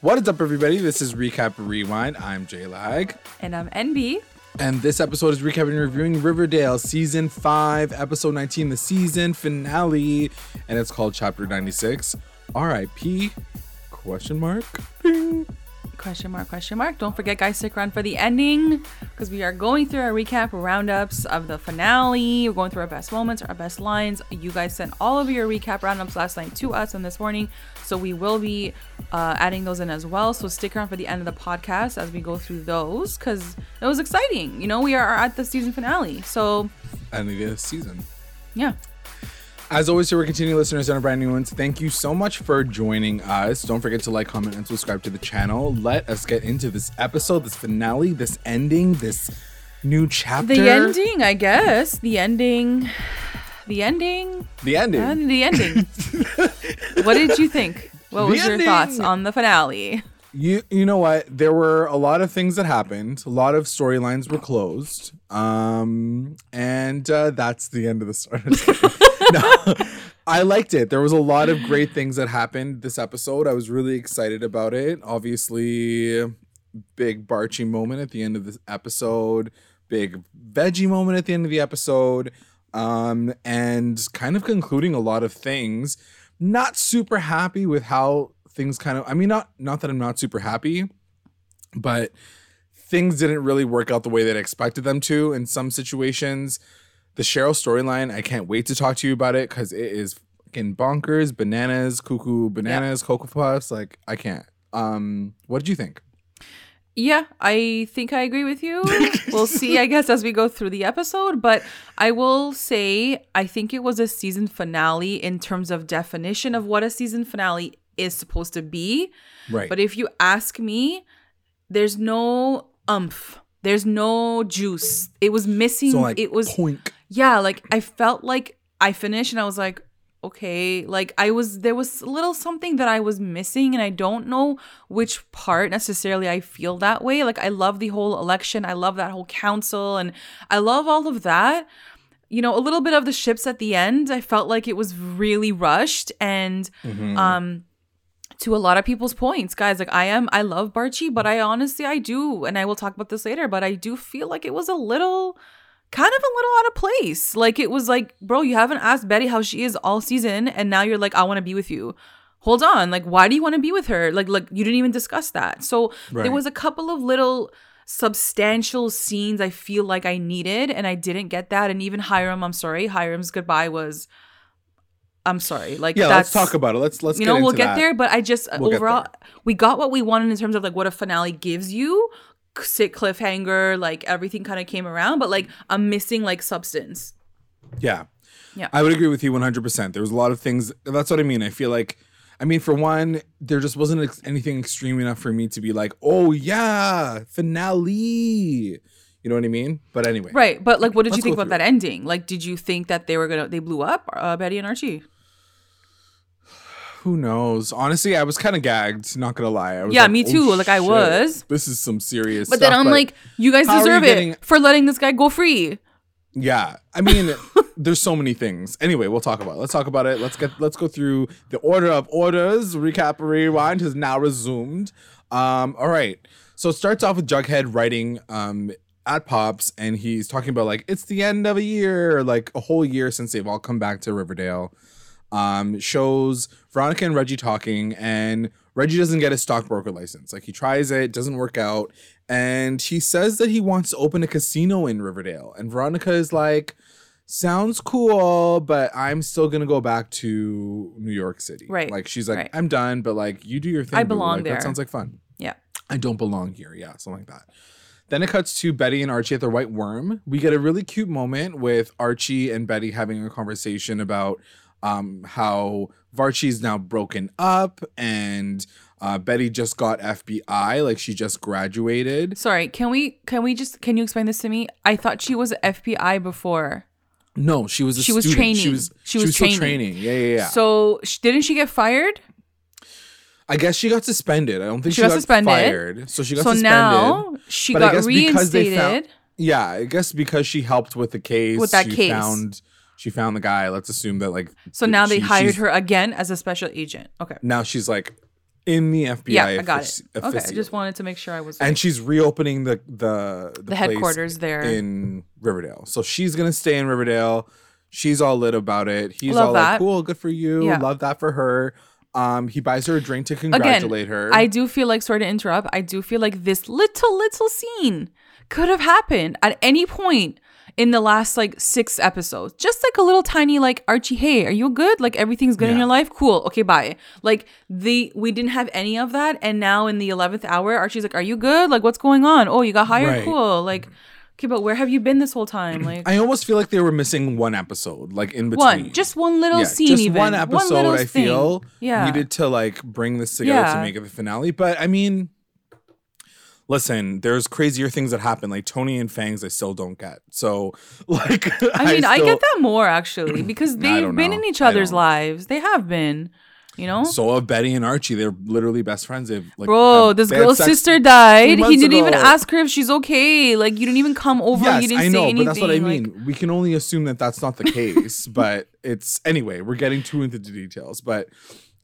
What is up, everybody? This is Recap Rewind. I'm J Lag. And I'm NB. And this episode is recapping and reviewing Riverdale Season 5, Episode 19, the season finale. And it's called Chapter 96. RIP? Question mark? Question mark, question mark. Don't forget, guys, stick around for the ending because we are going through our recap roundups of the finale. We're going through our best moments, our best lines. You guys sent all of your recap roundups last night to us and this morning. So we will be uh, adding those in as well. So stick around for the end of the podcast as we go through those because it was exciting. You know, we are at the season finale. So, End of the season. yeah. As always, to our continuing listeners and our brand new ones, thank you so much for joining us. Don't forget to like, comment, and subscribe to the channel. Let us get into this episode, this finale, this ending, this new chapter. The ending, I guess. The ending. The ending. The ending. And the ending. what did you think? What The was your thoughts on the finale? You you know what? There were a lot of things that happened. A lot of storylines were closed. Um and uh, that's the end of the story. no. I liked it. There was a lot of great things that happened this episode. I was really excited about it. Obviously, big Barchi moment at the end of this episode, big veggie moment at the end of the episode, um, and kind of concluding a lot of things. Not super happy with how things kind of. I mean, not not that I'm not super happy, but things didn't really work out the way that I expected them to in some situations. The Cheryl storyline, I can't wait to talk to you about it because it is fucking bonkers, bananas, cuckoo, bananas, cocoa puffs. Like I can't. Um, what did you think? Yeah, I think I agree with you. we'll see, I guess, as we go through the episode. But I will say, I think it was a season finale in terms of definition of what a season finale is supposed to be. Right. But if you ask me, there's no umph. There's no juice. It was missing. so like it was poink. Yeah like i felt like i finished and i was like okay like i was there was a little something that i was missing and i don't know which part necessarily i feel that way. Like i love the whole election. I love that whole council and i love all of that. You know a little bit of the ships at the end i felt like it was really rushed and Mhm. um to a lot of people's points. Guys like i am i love barchi but i honestly i do and i will talk about this later but i do feel like it was a little kind of a little out of place like it was like bro you haven't asked betty how she is all season and now you're like i want to be with you hold on like why do you want to be with her like like you didn't even discuss that so Right. there was a couple of little substantial scenes i feel like i needed and i didn't get that and even hiram i'm sorry hiram's goodbye was i'm sorry like yeah, let's talk about it. Let's let's you get know we'll get that. there but i just We'll overall we got what we wanted in terms of like what a finale gives you sit cliffhanger like everything kind of came around but like i'm missing like substance Yeah. Yeah. I would agree with you 100%. There was a lot of things. That's what I mean. I feel like, I mean, for one, there just wasn't ex- anything extreme enough for me to be like, oh, yeah, finale. You know what I mean? But anyway. right but like what did Let's you think about that ending like did you think that they were gonna they blew up uh, betty and archie Who knows? Honestly, I was kind of gagged, not to lie. I was Yeah, like, me oh, too, like, I shit, was. This is some serious but then i'm like you guys are you deserve getting- it for letting this guy go free Yeah, I mean, there's so many things. Anyway, we'll talk about it. Let's talk about it. Let's get let's go through the order of orders. Recap rewind has now resumed. Um, all right. So it starts off with Jughead writing um at Pops, and he's talking about like it's the end of a year, like a whole year since they've all come back to Riverdale. Um, shows Veronica and Reggie talking, and Reggie doesn't get his stockbroker license. Like he tries it, doesn't work out, and he says that he wants to open a casino in Riverdale. And Veronica is like, "Sounds cool, but I'm still gonna go back to New York City." Right, Like she's like, right. "I'm done, but like you do your thing. I boo. belong Like, there. That sounds like fun." yeah I don't belong here. Yeah, something like that. Then it cuts to Betty and Archie at the White Worm. We get a really cute moment with Archie and Betty having a conversation about um, how Varchi's now broken up and uh, Betty just got FBI, like she just graduated. sorry can we can we just can you explain this to me i thought she was fbi before No, she was a She was student. She training. was She was still training. training. Yeah, yeah, yeah. so sh- didn't she get fired I guess she got suspended. I don't think She she, got got, suspended. fired. So she got so suspended. now she But I got guess because they reinstated found- Yeah, I guess because she helped with the case. With that she case. Found, she found the guy. Let's assume that like. so now they she- hired her again as a special agent okay Now she's like in the FBI. Yeah, I got it. Okay, I just wanted to make sure I was. and she's reopening the the the, The headquarters there. in Riverdale. So she's gonna stay in Riverdale. She's all lit about it. He's Love all like, "Cool, good for you. Yeah. Love that for her." Um, he buys her a drink to congratulate her. I do feel like, sorry to interrupt, I do feel like this little, little scene could have happened at any point in the last like six episodes. Just like a little tiny, like, Archie, hey, are you good? Like, everything's good in your life? Cool. Okay, bye. Like, the, we didn't have any of that. And now in the 11th hour, Archie's like, are you good? Like, what's going on? Oh, you got hired? Right. Cool. Like, okay, but where have you been this whole time? Like, I almost feel like they were missing one episode, like in between. one, just one little yeah, scene, just even. one episode. little I thing. feel yeah. needed to like bring this together to make it the finale. But I mean, listen, there's crazier things that happen. Like Tony and Fangs, I still don't get. So like, I mean, I, still- get that more actually because they've been know. in each other's lives. They have been, you know. So have Betty and Archie. They're literally best friends. They've like, Bro, had- this girl's sister died. He didn't even ask her if she's okay. Like you didn't even come over. Yes, you didn't I say know, anything. but that's what I Like, mean. we can only assume that that's not the case, but it's anyway. We're getting too into the details, but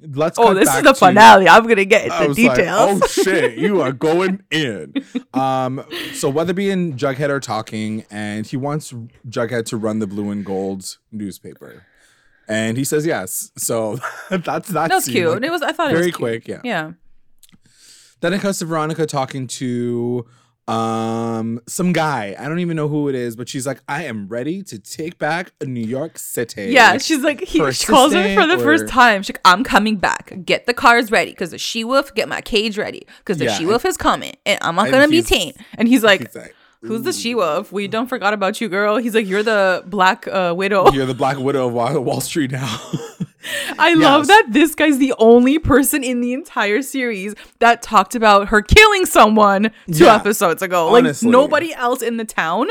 let's. oh, this is the to- finale. I'm gonna get into was like, details. oh shit, you are going in. Um, so Weatherby and Jughead are talking, and he wants Jughead to run the Blue and Gold newspaper, and he says yes. So that's that. that was scene, cute. like, it was. I thought it was cute. quick. Yeah. Yeah. Then it cuts to Veronica talking to um some guy. I don't even know who it is, but she's like, I am ready to take back a New York City. Yeah, she's like he she calls him for the assistant first time. She's like, "I'm coming back. Get the cars ready because the she wolf. Get my cage ready because the Yeah, she wolf is coming, and I'm not and gonna be tamed." And he's like, He's like, "Who's the she wolf? We don't forgot about you, girl." He's like, "You're the Black uh, Widow." You're the Black Widow of Wall Wall Street now. I love that this guy's the only person in the entire series that talked about her killing someone two Yeah, episodes ago. honestly. Like nobody else in the town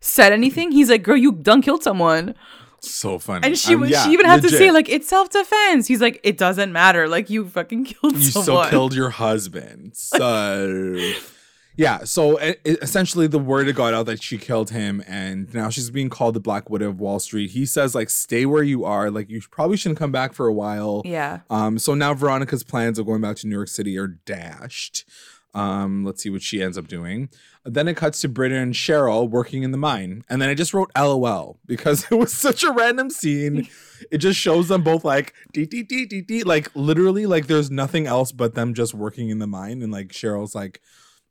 said anything. He's like, "Girl, you done killed someone," so funny. and she Um, yeah, she even had to say like, "It's self defense." He's like, "It doesn't matter. Like you fucking killed you someone." still killed your husband. So yeah, so it, it- essentially the word got out that she killed him, and now she's being called the Black Widow of Wall Street. He says like, stay where you are. Like you probably shouldn't come back for a while. Yeah. Um. So now Veronica's plans of going back to New York City are dashed. Um. Let's see what she ends up doing. Then it cuts to Britta and Cheryl working in the mine, and then I just wrote LOL because it was such a random scene. It just shows them both like dee dee dee dee dee, like literally like there's nothing else but them just working in the mine, and like Cheryl's like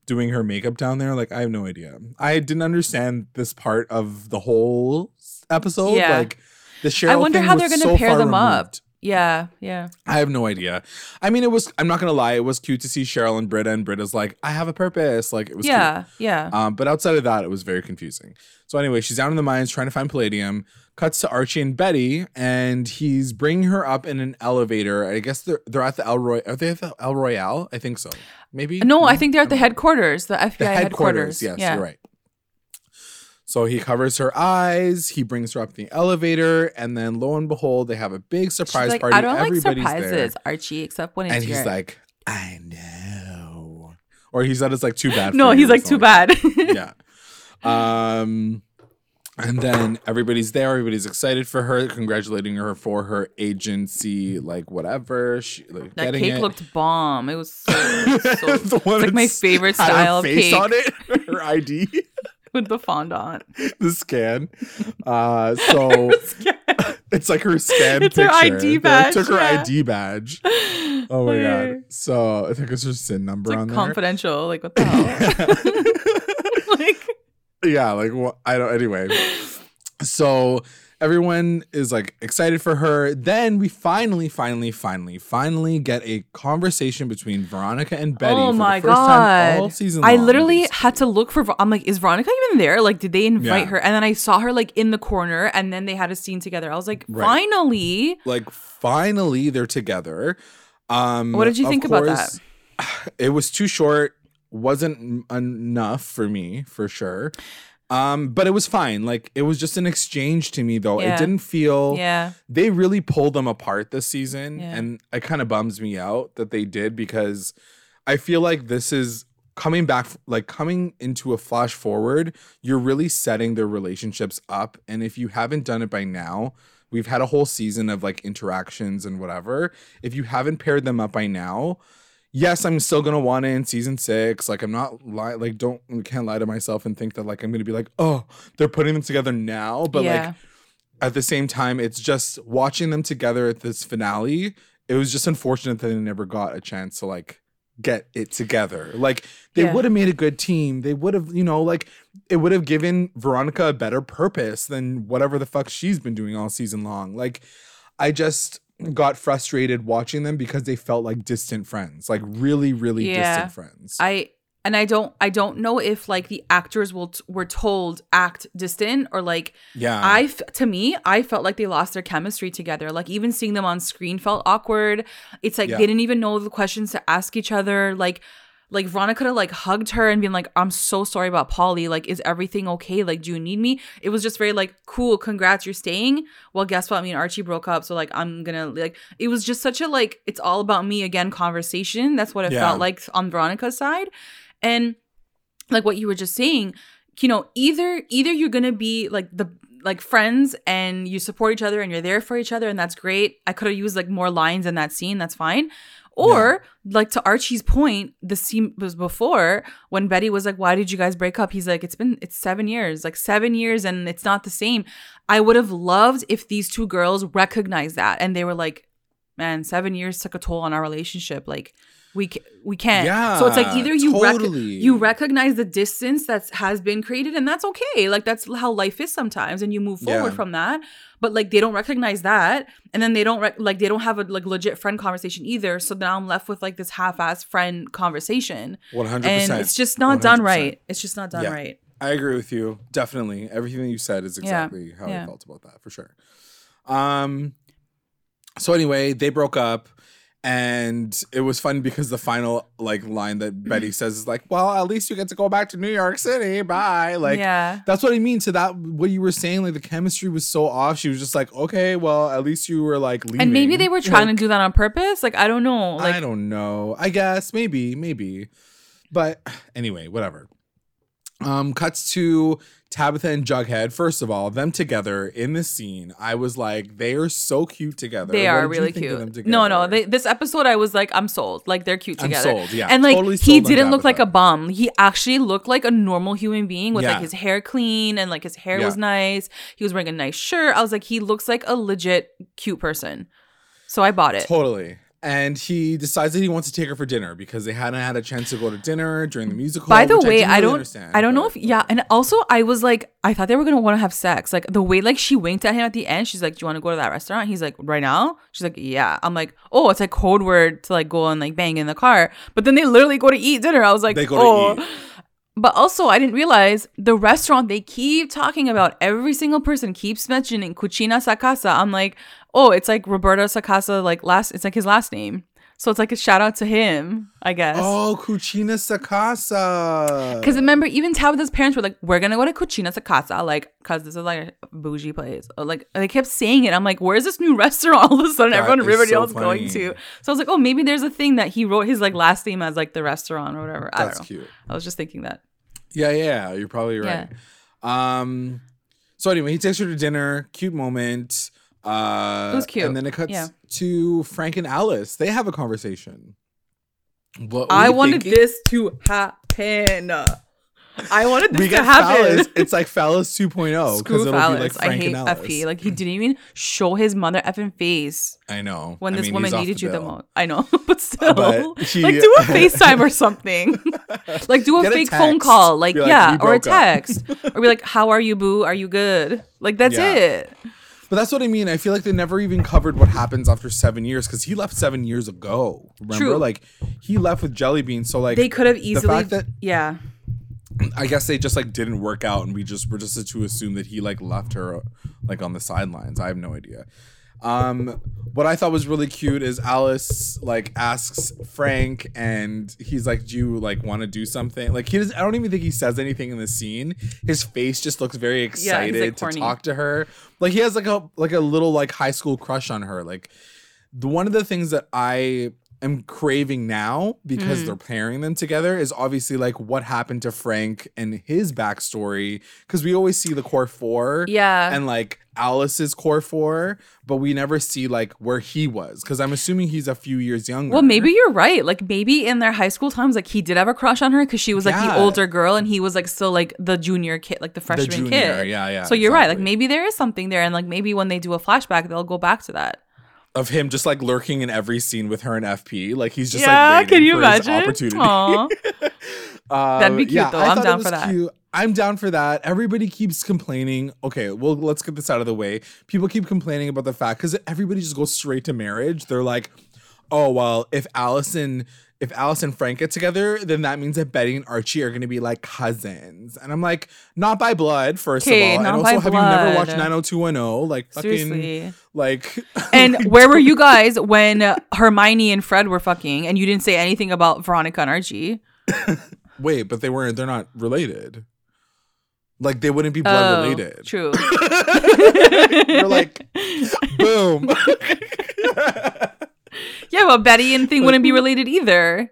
doing her makeup down there. Like I have no idea. I didn't understand this part of the whole episode. Yeah. Like the Cheryl. I wonder how they're gonna so pair them up. Yeah, yeah. I have no idea. I mean, it was. I'm not gonna lie. It was cute to see Cheryl and Britta, and Britta's like, "I have a purpose." Like it was. Yeah, yeah. Um, but outside of that, it was very confusing. So anyway, she's down in the mines trying to find palladium. Cuts to Archie and Betty, and he's bringing her up in an elevator. I guess they're they're at the El Roy. Are they at the El Royale? I think so. Maybe. no, I think they're at the headquarters, the FBI the headquarters. headquarters. Yes, yeah. you're right. So he covers her eyes. He brings her up the elevator, and then lo and behold, they have a big surprise like, party. I don't like Everybody's surprises, there. Archie, except when it's and he's your- like, I know. Or he said it's like too bad. No, for he's like, too bad. yeah. Um, and then everybody's there. Everybody's excited for her, congratulating her for her agency, like whatever. She like That getting cake it. looked bomb. It was so, so The one like my favorite her style of face cake. on it, her ID, with the fondant. the scan. Uh, so it's like her scan. It's her picture. ID They, like, badge, took her yeah. ID badge. Oh my god! So I think it's just a number It's on like there. confidential. Like what the hell? like yeah like wha- i don't anyway so everyone is like excited for her then we finally finally finally finally get a conversation between veronica and betty oh for my the first time all season I long, literally basically. had to look for. I'm like, is Veronica even there? Like, did they invite Yeah. her? And then I saw her like in the corner, and then they had a scene together. I was like, Right. finally. like finally they're together um What did you think about that? it was too short wasn't enough for me for sure. Um but it was fine. Like it was just an exchange to me though. It didn't feel Yeah, they really pulled them apart this season Yeah. and it kind of bums me out that they did because i feel like this is coming back like coming into a flash forward you're really setting their relationships up. And if you haven't done it by now we've had a whole season of like interactions and whatever. If you haven't paired them up by now yes, I'm still gonna want it in season six. Like I'm not li- like don't can't lie to myself and think that like I'm gonna be like, oh, they're putting them together now. But Yeah. like at the same time, it's just watching them together at this finale. It was just unfortunate that they never got a chance to like get it together. Like they Yeah. would have made a good team. They would have, you know, like it would have given Veronica a better purpose than whatever the fuck she's been doing all season long. Like I just got frustrated watching them because they felt like distant friends, like really, really Yeah. distant friends. I and I don't I don't know if like the actors will t- were told act distant or like yeah. I f- to me I felt like they lost their chemistry together. Like even seeing them on screen felt awkward. It's like Yeah. they didn't even know the questions to ask each other. Like like Veronica could have like hugged her and been like, "I'm so sorry about Polly. Like, is everything okay? Like, do you need me?" It was just very like, "Cool, congrats, you're staying." Well, guess what? Me and Archie broke up, so like, I'm gonna like. It was just such a like, it's all about me again conversation. That's what it Yeah. felt like on Veronica's side, and like what you were just saying, you know, either either you're gonna be like the like friends and you support each other and you're there for each other and that's great. I could have used like more lines in that scene. That's fine. Or like to Archie's point, the scene was before when Betty was like, "Why did you guys break up?" He's like, "It's been it's seven years, like seven years, and it's not the same." I would have loved if these two girls recognized that and they were like, "Man, seven years took a toll on our relationship. Like, we ca- we can't." Yeah, so it's like either you rec- you recognize the distance that has been created, and that's okay. Like that's how life is sometimes, and you move forward Yeah. from that. But like they don't recognize that, and then they don't rec- like they don't have a like legit friend conversation either. So now I'm left with like this half-ass friend conversation, 100%. and it's just not done 100%. right. It's just not done Yeah. right. I agree with you. Definitely. Everything you said is Yeah. exactly how Yeah. I felt about that for sure. Um so anyway, they broke up and it was fun because the final like line that Betty says is like, "Well, at least you get to go back to New York City. Bye." Like yeah, that's what I mean to that what you were saying like the chemistry was so off. She was just like, "Okay, well, at least you were like leaving." and maybe they were trying Like, to do that on purpose. Like I don't know. Like I don't know. I guess maybe, maybe. But anyway, whatever. Um, cuts to Tabitha and Jughead. First of all, them together in this scene, I was like, they are so cute together. They What are really think of them cute. No, no. They, this episode, I was like, I'm sold. Like they're cute I'm together. sold, yeah. and like Totally he didn't look like a bum. He actually looked like a normal human being with Yeah. like his hair clean and like his hair was nice. He was wearing a nice shirt. I was like, he looks like a legit cute person. So I bought it. Totally. And he decides that he wants to take her for dinner because they hadn't had a chance to go to dinner during the musical. By the way, didn't I, don't understand, I don't know if yeah, and also I was like I thought they were gonna want to have sex. Like the way like she winked at him at the end, she's like, Do you want to go to that restaurant? He's like, Right now? She's like, Yeah. I'm like, Oh, it's like code word to like go and like bang in the car. But then they literally go to eat dinner. I was like, They go to Oh eat. But also, I didn't realize the restaurant they keep talking about. Every single person keeps mentioning Cucina Sacasa. I'm like, oh, it's like Roberto Sacasa, like last. It's like his last name. So it's like a shout out to him, I guess. Oh, Cucina Sacasa. Because remember, even Tabitha's parents were like, "We're gonna go to Cucina Sacasa, like, cause this is like a bougie place." Or, like they kept saying it. I'm like, "Where's this new restaurant?" All of a sudden, That everyone in is so Riverdale's going to. So I was like, "Oh, maybe there's a thing that he wrote his like last name as like the restaurant or whatever." I That's don't know. cute. I was just thinking that. Yeah, yeah, you're probably right. Um, so anyway, he takes her to dinner. Cute moment. Uh, It was cute. And then it cuts Yeah. to Frank and Alice. They have a conversation. What I wanted thinking? this to happen. I wanted this We to get happen. Phallus. It's like Phallus 2.0 Screw Phallus. be like I hate FP. Like he didn't even show his mother effing face I know. when I this mean, woman needed you the most. I know, but still, But he- like do a FaceTime or something. like do a Get a fake phone call, like, like, yeah, or a text, or be like, "How are you, boo? Are you good?" Like that's Yeah. it. But that's what I mean. I feel like they never even covered what happens after seven years because he left seven years ago. Remember, True. like he left with Jelly Bean. So like They could have easily, that- yeah. I guess they just like didn't work out, and we just were just to assume that he like left her like on the sidelines. I have no idea. Um, what I thought was really cute is Alice like asks Frank, and he's like, "Do you like want to do something?" Like he does. I don't even think he says anything in the scene. His face just looks very excited to talk to her. Like he has like a like a little like high school crush on her. Like the one of the things that I am craving now because Mm. they're pairing them together is obviously like what happened to Frank and his backstory. Because we always see the core four Yeah. and like Alice's core four, but we never see like where he was. Because I'm assuming he's a few years younger. Well, maybe you're right. Like maybe in their high school times, like he did have a crush on her because she was like Yeah. the older girl and he was like still like the junior kid, like the the freshman junior. kid. Yeah, yeah. So you're right. Like maybe there is something there, and like maybe when they do a flashback, they'll go back to that. Of him just like lurking in every scene with her and FP. Like he's just yeah, like can you imagine? opportunity. Um, That'd be cute, though. I I'm down for that. Cute. I'm down for that. Everybody keeps complaining. Okay, well, let's get this out of the way. People keep complaining about the fact because everybody just goes straight to marriage. They're like, oh well, if Allison, if Alice and Frank get together, then that means that Betty and Archie are going to be like cousins. And I'm like, not by blood, first of all, and also, have you never watched 90210? Like fucking, Seriously. like. And where were you guys when Hermione and Fred were fucking, and you didn't say anything about Veronica and Archie? Wait, but they weren't. They're not related. Like they wouldn't be blood Oh, related. True. You're like, boom. yeah, well, Betty and thing wouldn't be related either.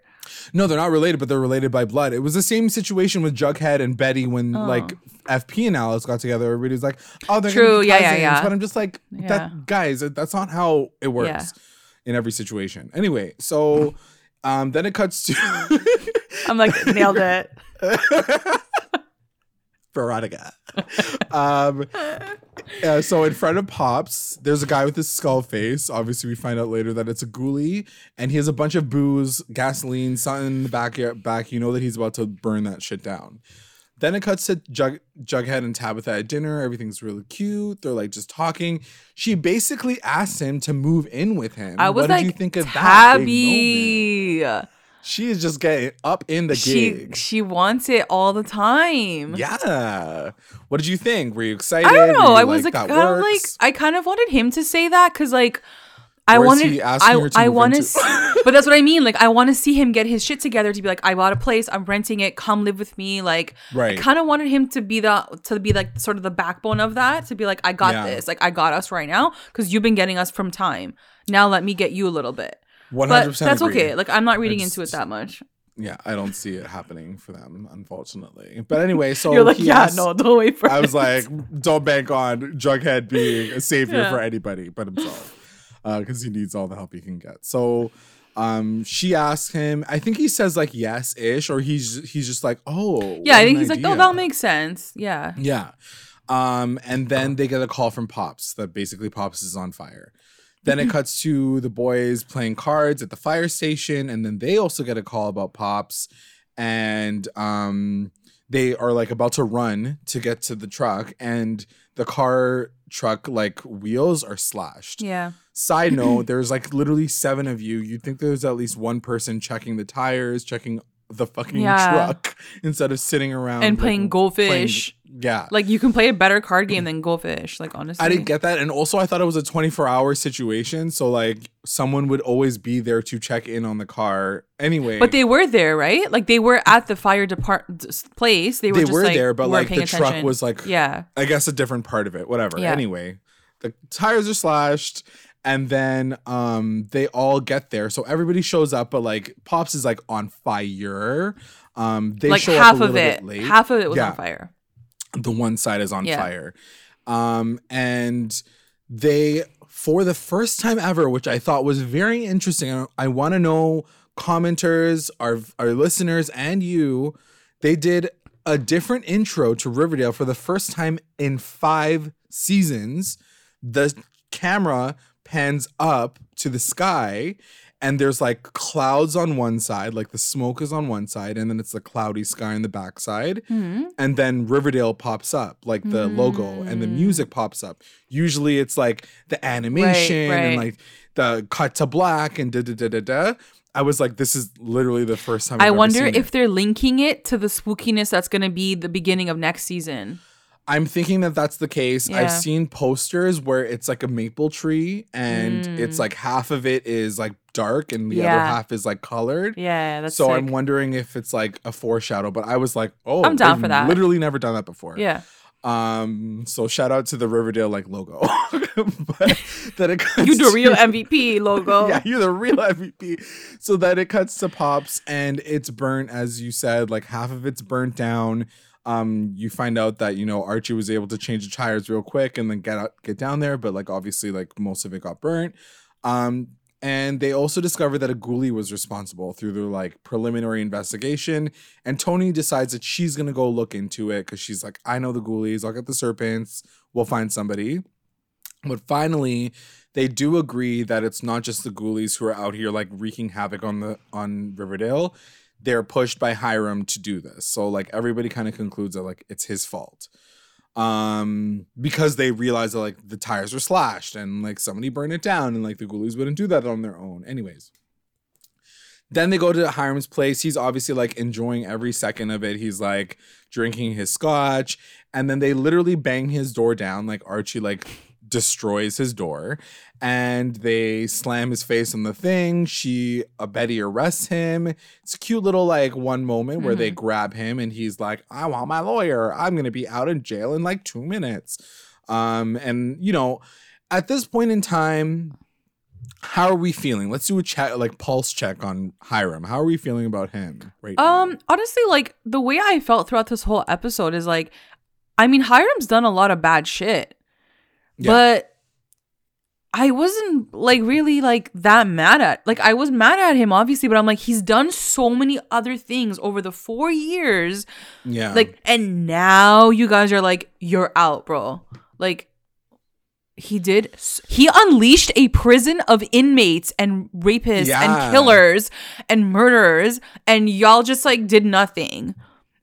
no, they're not related, but they're related by blood. It was the same situation with Jughead and Betty when like FP and Alice got together. Everybody's like, oh, they're Oh. True, be yeah, cousins. yeah, yeah. But I'm just like, Yeah. that guys, that's not how it works Yeah. in every situation. Anyway, so um, then it cuts to I'm like, nailed it. Veronica. um, uh, so in front of Pops, there's a guy with his skull face. Obviously, we find out later that it's a ghoulie, and he has a bunch of booze, gasoline, something in the back. Back, you know that he's about to burn that shit down. Then it cuts to Jug, Jughead and Tabitha at dinner. Everything's really cute. They're like just talking. She basically asks him to move in with him. I was what like, did you think of that? big? Tabby. She is just getting up in the She gig. she wants it all the time. Yeah. What did you think? Were you excited? I don't know. I was like, kind of like. I kind of wanted him to say that because, like, I wanted, I, I want to, into- but that's what I mean. Like, I want to see him get his shit together to be like, I bought a place, I'm renting it, come live with me. Like, Right. I kind of wanted him to be the, to be like sort of the backbone of that, to be like, I got Yeah. this, like, I got us right now because you've been getting us from time. Now let me get you a little bit. 100% But that's agree. okay. Like, I'm not reading into it that much. Yeah, I don't see it happening for them, unfortunately. But anyway, so You're like, yeah, asked- no, don't wait for I it." was like, don't bank on Jughead being a savior Yeah. for anybody but himself, because he needs all the help he can get. So, um, she asks him. I think he says like yes ish, or he's he's just like, oh, yeah, I think he's like, oh, that makes sense. Yeah. Yeah. Um, and then they get a call from Pops that basically Pops is on fire. Then it cuts to the boys playing cards at the fire station, and then they also get a call about Pops, and um, they are like about to run to get to the truck, and the car truck like wheels are slashed. Yeah. Side note, there's like literally seven of you. You'd think there's at least one person checking the tires, checking the fucking Yeah. truck instead of sitting around And like, playing goldfish. yeah. Like you can play a better card game than Goldfish. Like honestly, I didn't get that. And also I thought it was a 24 hour situation. So like someone would always be there to check in on the car anyway. But they were there, right? Like they were at the fire department place. They were They just were like, there, but, like, the truck attention. was, like- yeah, I guess a different part of it. Whatever. Yeah. Anyway, the tires are slashed. And then um they all get there. So everybody shows up, but like Pops is like on fire. Um they like show up half a of it, bit late. half of it was Yeah. on fire. the one side is on Yeah. fire. Um, and they, for the first time ever, which I thought was very interesting, I, I want to know commenters, our our listeners, and you, they did a different intro to Riverdale for the first time in five seasons. The camera pans up to the sky and there's like clouds on one side, like the smoke is on one side, and then it's the cloudy sky on the backside. Hmm. And then Riverdale pops up, like the logo, and the music pops up. Usually it's like the animation right. and like the cut to black and da da da da da. I was like, this is literally the first time. I've I wonder if it. they're linking it to the spookiness that's going to be the beginning of next season. I'm thinking that that's the case. Yeah. I've seen posters where it's like a maple tree and it's Mm. like half of it is like dark and the other half is like colored. Yeah, that's so sick. I'm wondering if it's like a foreshadow, but I was like, oh, I'm down for that. Literally never done that before. yeah, Um, so shout out to the Riverdale like logo. but that it cuts You the real MVP logo. yeah, you're the real MVP. So that it cuts to Pops and it's burnt, as you said, like half of it's burnt down. Um, you find out that you know Archie was able to change the tires real quick and then get out, get down there, but like obviously, like most of it got burnt. Um, and they also discovered that a ghoulie was responsible through their like preliminary investigation. And Tony decides that she's gonna go look into it because she's like, I know the ghoulies. I'll get the serpents. We'll find somebody. But finally, they do agree that it's not just the ghoulies who are out here like wreaking havoc on the on Riverdale. They're pushed by Hiram to do this. So like everybody kind of concludes that like it's his fault. Um because they realize that like the tires were slashed and like somebody burned it down and like the ghoulies wouldn't do that on their own. Anyways. Then they go to Hiram's place. He's obviously like enjoying every second of it. He's like drinking his scotch. And then they literally bang his door down. Like Archie like destroys his door and they slam his face on the thing. She uh, Betty arrests him. It's a cute little like one moment where they grab him and he's like, I want my lawyer. I'm gonna be out in jail in like two minutes. Um, and you know, at this point in time, how are we feeling? Let's do a chat like pulse check on Hiram. How are we feeling about him right now? Um, honestly, like the way I felt throughout this whole episode is like, I mean, Hiram's done a lot of bad shit, Yeah. but I wasn't like really like that mad at. Like I was mad at him, obviously, but I'm like, he's done so many other things over the four years, Yeah. like, and now you guys are like, you're out, bro. Like. He did. He unleashed a prison of inmates and rapists Yeah. and killers and murderers, and y'all just like did nothing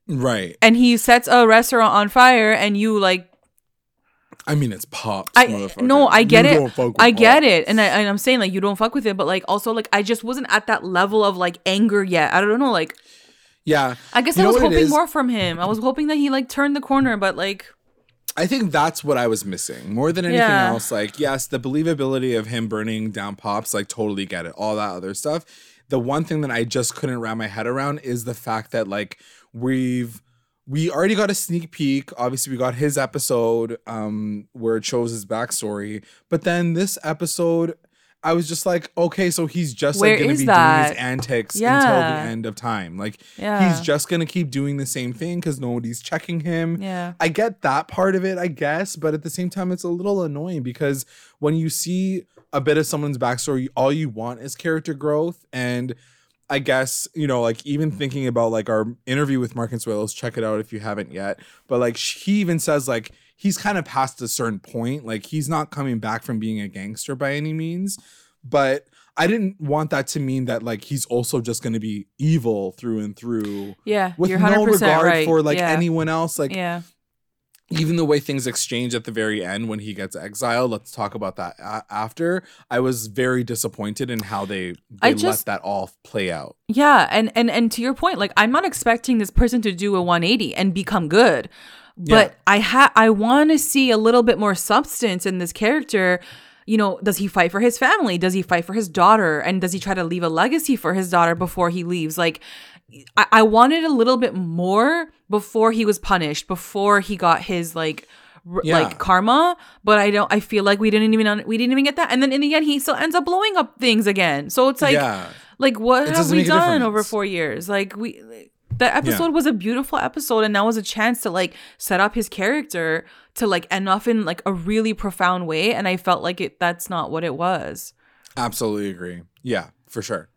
right. and he sets a restaurant on fire and you like I mean, it's pops. I no I get You it I get Pops. it and, I, and I'm saying like you don't fuck with it but like also like I just wasn't at that level of like anger yet I don't know like Yeah. I guess You I was hoping more from him I was hoping that he like turned the corner but like I think that's what I was missing more than anything Yeah. else. Like, yes, the believability of him burning down pops, like, totally get it. All that other stuff. The one thing that I just couldn't wrap my head around is the fact that, like, we've we already got a sneak peek. Obviously, we got his episode um where it shows his backstory, but then this episode. I was just like, okay, so he's just Where like gonna be that? doing his antics until the end of time. Like Yeah. he's just gonna keep doing the same thing because nobody's checking him. yeah I get that part of it, I guess, but at the same time, it's a little annoying because when you see a bit of someone's backstory, all you want is character growth. And I guess, you know, like even thinking about like our interview with Mark and Consuelos, check it out if you haven't yet. But like he even says, like, he's kind of past a certain point. Like he's not coming back from being a gangster by any means. But I didn't want that to mean that like he's also just going to be evil through and through yeah with you're 100% no regard right for like yeah. anyone else. Like yeah even the way things exchange at the very end when he gets exiled let's talk about that a- after i was very disappointed in how they, they just- let that all play out Yeah, and and and to your point, like I'm not expecting this person to do a 180 and become good, but Yeah. I ha I want to see a little bit more substance in this character. You know, does he fight for his family? Does he fight for his daughter? And does he try to leave a legacy for his daughter before he leaves? Like, I, I wanted a little bit more before he was punished, before he got his like. r- Yeah. Like karma, but I don't. I feel like we didn't even we didn't even get that, and then in the end, he still ends up blowing up things again. So it's like, yeah like what have we done over four years? Like we that episode was a beautiful episode and that was a chance to like set up his character to like end off in like a really profound way. And I felt like it that's not what it was. absolutely agree yeah for sure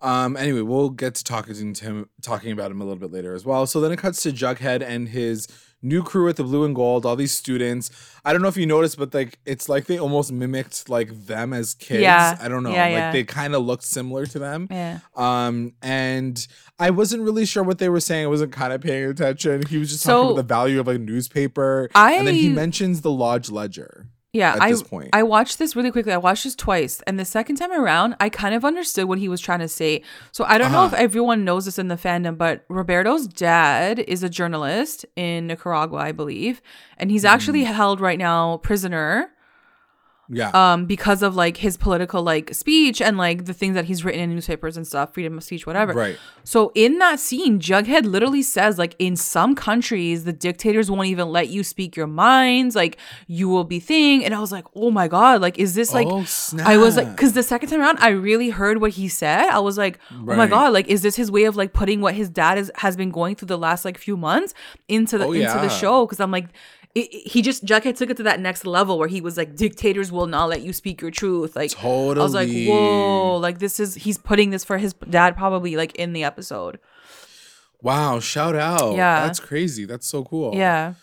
um anyway we'll get to talking to him talking about him a little bit later as well so then it cuts to jughead and his new crew at the blue and gold all these students i don't know if you noticed but like it's like they almost mimicked like them as kids Yeah. i don't know Yeah, like yeah. they kind of looked similar to them Yeah. Um, and I wasn't really sure what they were saying. I wasn't kind of paying attention. He was just So- talking about the value of like newspaper. I and then he mentions the Lodge Ledger. Yeah, At I this point. I watched this really quickly. I watched this twice, and the second time around, I kind of understood what he was trying to say. So I don't know if Uh-huh. everyone knows this in the fandom, but Roberto's dad is a journalist in Nicaragua, I believe, and he's actually Mm. held right now prisoner Yeah. um because of like his political like speech and like the things that he's written in newspapers and stuff freedom of speech whatever Right. so in that scene jughead literally says like in some countries the dictators won't even let you speak your minds like you will be thing and i was like oh my god like is this like Oh, i was like because the second time around i really heard what he said i was like oh my god like is this his way of like putting what his dad is, has been going through the last like few months into the Oh, into yeah. the show because i'm like it, it- he just Jughead took it to that next level where he was like dictators will not let you speak your truth like totally. I was like whoa like this is he's putting this for his dad probably like in the episode Wow, shout out. Yeah. That's crazy. That's so cool. yeah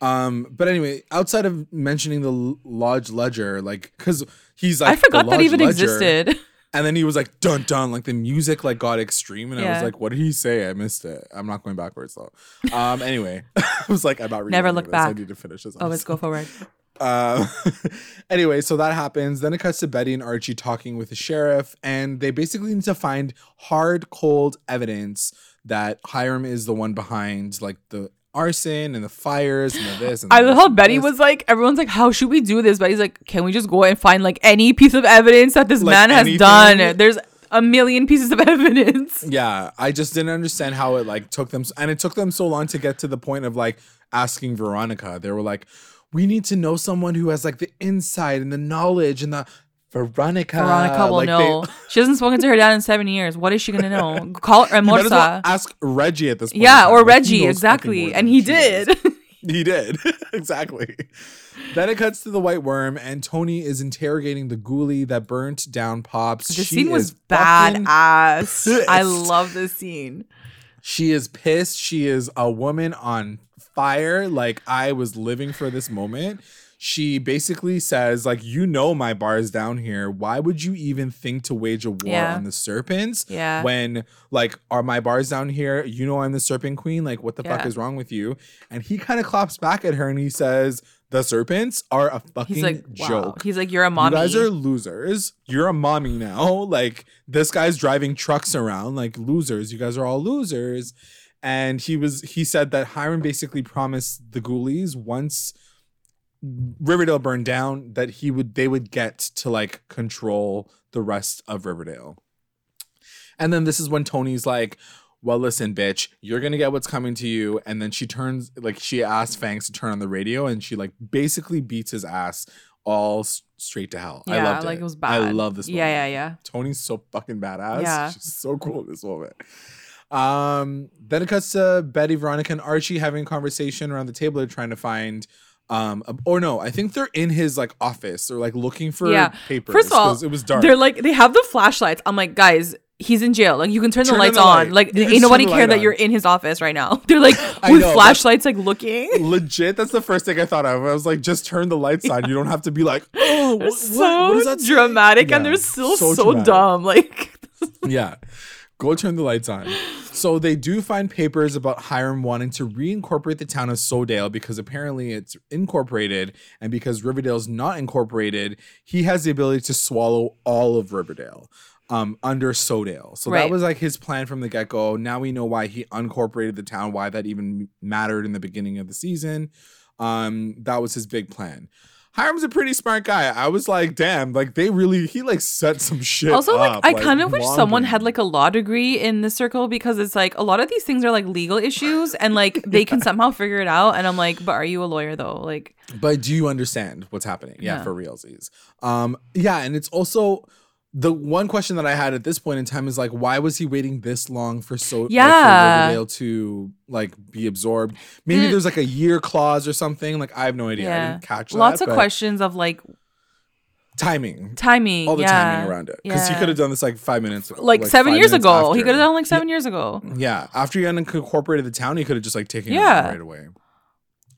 Um, but anyway, outside of mentioning the Lodge Ledger, like, cause he's like, I forgot the that Lodge even Ledger, existed And then he was like, dun dun, like the music like got extreme, and I was like, what did he say? I missed it. I'm not going backwards though. Um, anyway, I was like, I'm not Never rewinding look this. I back. need to finish this. oh let's go forward Um, anyway, so that happens. Then it cuts to Betty and Archie talking with the sheriff, and they basically need to find hard, cold evidence that Hiram is the one behind like the arson and the fires and the this. And I the love how Betty was like, everyone's like, how should we do this? Betty's like, can we just go and find like any piece of evidence that this Like man has anything? done? There's a million pieces of evidence. Yeah, I just didn't understand how it like took them, and it took them so long to get to the point of like asking Veronica. They were like, "We need to know someone who has like the insight and the knowledge and the." Veronica. Veronica will like, they- know. she hasn't spoken to her dad in seven years. What is she gonna know? Call her well ask Reggie at this point. Yeah, or. Reggie, knows fucking more exactly. And he did. He did. exactly. Then it cuts to the white worm, and Tony is interrogating the ghoulie that burnt down Pops. The scene was badass. I love this scene. She is pissed. She is a woman on fire. Like I was living for this moment. She basically says, like, you know my bar is down here. Why would you even think to wage a war Yeah. on the serpents? Yeah. When like are my bars down here? You know I'm the serpent queen. Like, what the fuck is wrong with you? And he kind of claps back at her and he says, The serpents are a fucking He's like, wow. joke. He's like, you're a mommy. You guys are losers. You're a mommy now. Like this guy's driving trucks around like losers. You guys are all losers. And he was he said that Hiram basically promised the ghoulies once Riverdale burned down that he would they would get to like control the rest of Riverdale. And then this is when Tony's like, well, listen, bitch, you're gonna get what's coming to you. And then she turns, like, she asks Fangs to turn on the radio, and she like basically beats his ass all straight to hell. I yeah, loved like it. was bad. I love this. Yeah, moment. yeah, yeah. Tony's so fucking badass. Yeah. She's so cool in this moment. Um, then it cuts to Betty, Veronica, and Archie having a conversation around the table. They're trying to find um or no, I think they're in his like office or like looking for Yeah. papers. First of all it was dark. They're like, they have the flashlights. I'm like, guys, he's in jail. Like, you can turn, Turn the on lights the on. Like, You ain't nobody care that on. you're in his office right now. They're like with know, flashlights, like looking. Legit, that's the first thing I thought of. I was like, just turn the lights on. You don't have to be like, oh, what, so what, what does that say?" dramatic and they're still so so, dumb. Like, yeah. Go turn the lights on. So they do find papers about Hiram wanting to reincorporate the town of Sodale because apparently it's incorporated, and because Riverdale's not incorporated, he has the ability to swallow all of Riverdale um, under Sodale. So that was like his plan from the get go. Now we know why he unincorporated the town, why that even mattered in the beginning of the season. Um, that was his big plan. Hiram's a pretty smart guy. I was like, damn, like they really he like set some shit. also, like, up, I kind of wish someone had like a law degree in this circle because it's like a lot of these things are like legal issues and like they can somehow figure it out. And I'm like, but are you a lawyer though? Like, But do you understand what's happening? Yeah, Yeah. for realsies. Um, yeah, and it's also the one question that I had at this point in time is like, why was he waiting this long for so like, for Yeah. Riverdale to like be absorbed? Maybe Mm. there's like a year clause or something. Like I have no idea. I didn't catch that. lots that, of questions of like Timing. timing. All the yeah. timing around it. Because he could have done this like five minutes ago. like, seven years ago. He could have done like seven years ago. Yeah, after he unincorporated the town, he could have just like taken Yeah. it right away.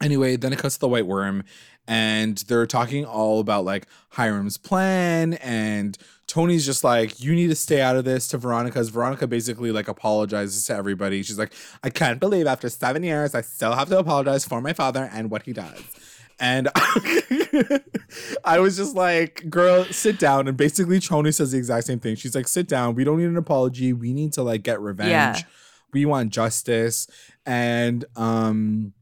Anyway, then it cuts to the White Worm, and they're talking all about like Hiram's plan, and Tony's just like, "You need to stay out of this." To Veronica's, Veronica basically like apologizes to everybody. She's like, "I can't believe after seven years, I still have to apologize for my father and what he does." And I was just like, girl, sit down. And basically, Tony says the exact same thing. She's like, sit down. We don't need an apology. We need to like get revenge. Yeah. We want justice. And um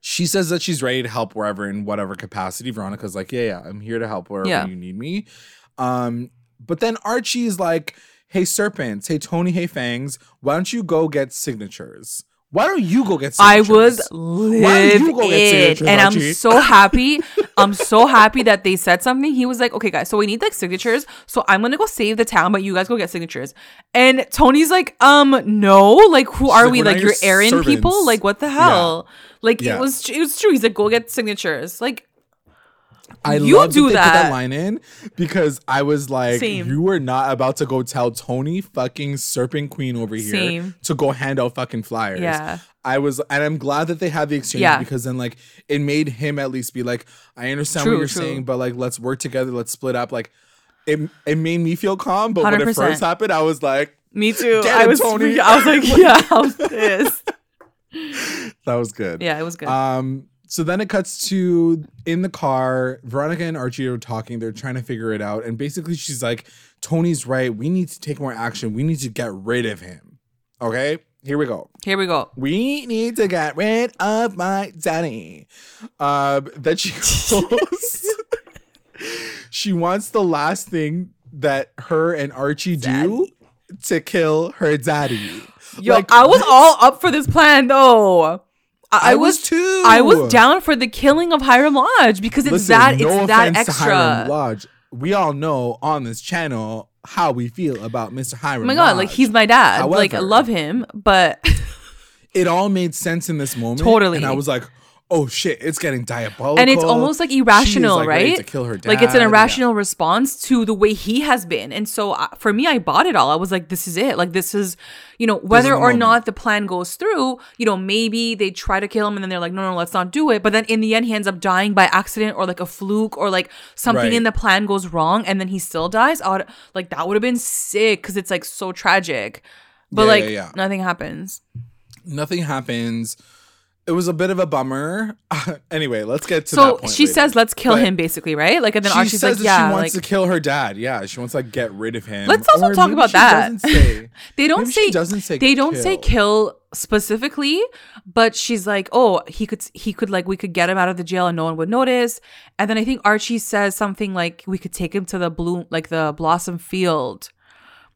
she says that she's ready to help wherever in whatever capacity. Veronica's like, yeah, yeah, I'm here to help wherever Yeah. you need me. Um, but then Archie is like, hey, serpents, hey, Tony, hey, Fangs, why don't you go get signatures? Why don't you go get signatures? I was Why don't you go get livid, signatures, and I'm so happy. I'm so happy that they said something. He was like, "Okay, guys, so we need like signatures. So I'm gonna go save the town, but you guys go get signatures." And Tony's like, "Um, no. Like, who are like, we? Like, your you're errand people? Like, what the hell? Like, Yeah. it was it was true. He's like, "Go get signatures." Like, I You love do that, they put that. that line in because I was like, Same. you were not about to go tell Tony fucking Serpent Queen over here Same. to go hand out fucking flyers. Yeah. I was, and I'm glad that they had the exchange Yeah. because then like it made him at least be like, I understand True, what you're true. saying, but like let's work together, let's split up. Like it, it made me feel calm, but when it first happened, I was like, me too. I it, was Tony. I was like, "Yeah, I was pissed." that was good. Yeah, it was good. Um, so then it cuts to in the car. Veronica and Archie are talking. They're trying to figure it out. And basically, she's like, Toni's right. We need to take more action. We need to get rid of him. Okay, here we go. Here we go. We need to get rid of my daddy. Um, then she goes, she wants the last thing that her and Archie do to kill her daddy. Yo, Like, I was all up for this plan though. I, I was too. I was down for the killing of Hiram Lodge because it's Listen, that no it's that to Hiram extra. Lodge. We all know on this channel how we feel about Mr. Hiram. Oh my god, like he's my dad. like I love him, but it all made sense in this moment. Totally. and I was like, oh shit, it's getting diabolical. and it's almost like irrational, like, right? To kill her dad. Like it's an Yeah. irrational response to the way he has been. And so uh, for me, I bought it all. I was like, this is it. Like this is, you know, whether or moment. not the plan goes through, you know, maybe they try to kill him and then they're like, no, no, let's not do it. But then in the end, he ends up dying by accident or like a fluke or like something Right. in the plan goes wrong and then he still dies. Like that would have been sick because it's like so tragic. But Yeah, like yeah, yeah. nothing happens. Nothing happens. It was a bit of a bummer. anyway, let's get to that So she later. says, let's kill But him, basically, right? Like, and then she Archie's says like, that yeah, she wants like, to kill her dad. Yeah, she wants to like get rid of him. Let's also Or talk about she that. doesn't say. they don't say she doesn't say they don't say kill. kill specifically but she's like oh he could he could like we could get him out of the jail and no one would notice and then i think archie says something like we could take him to the bloom, like the blossom field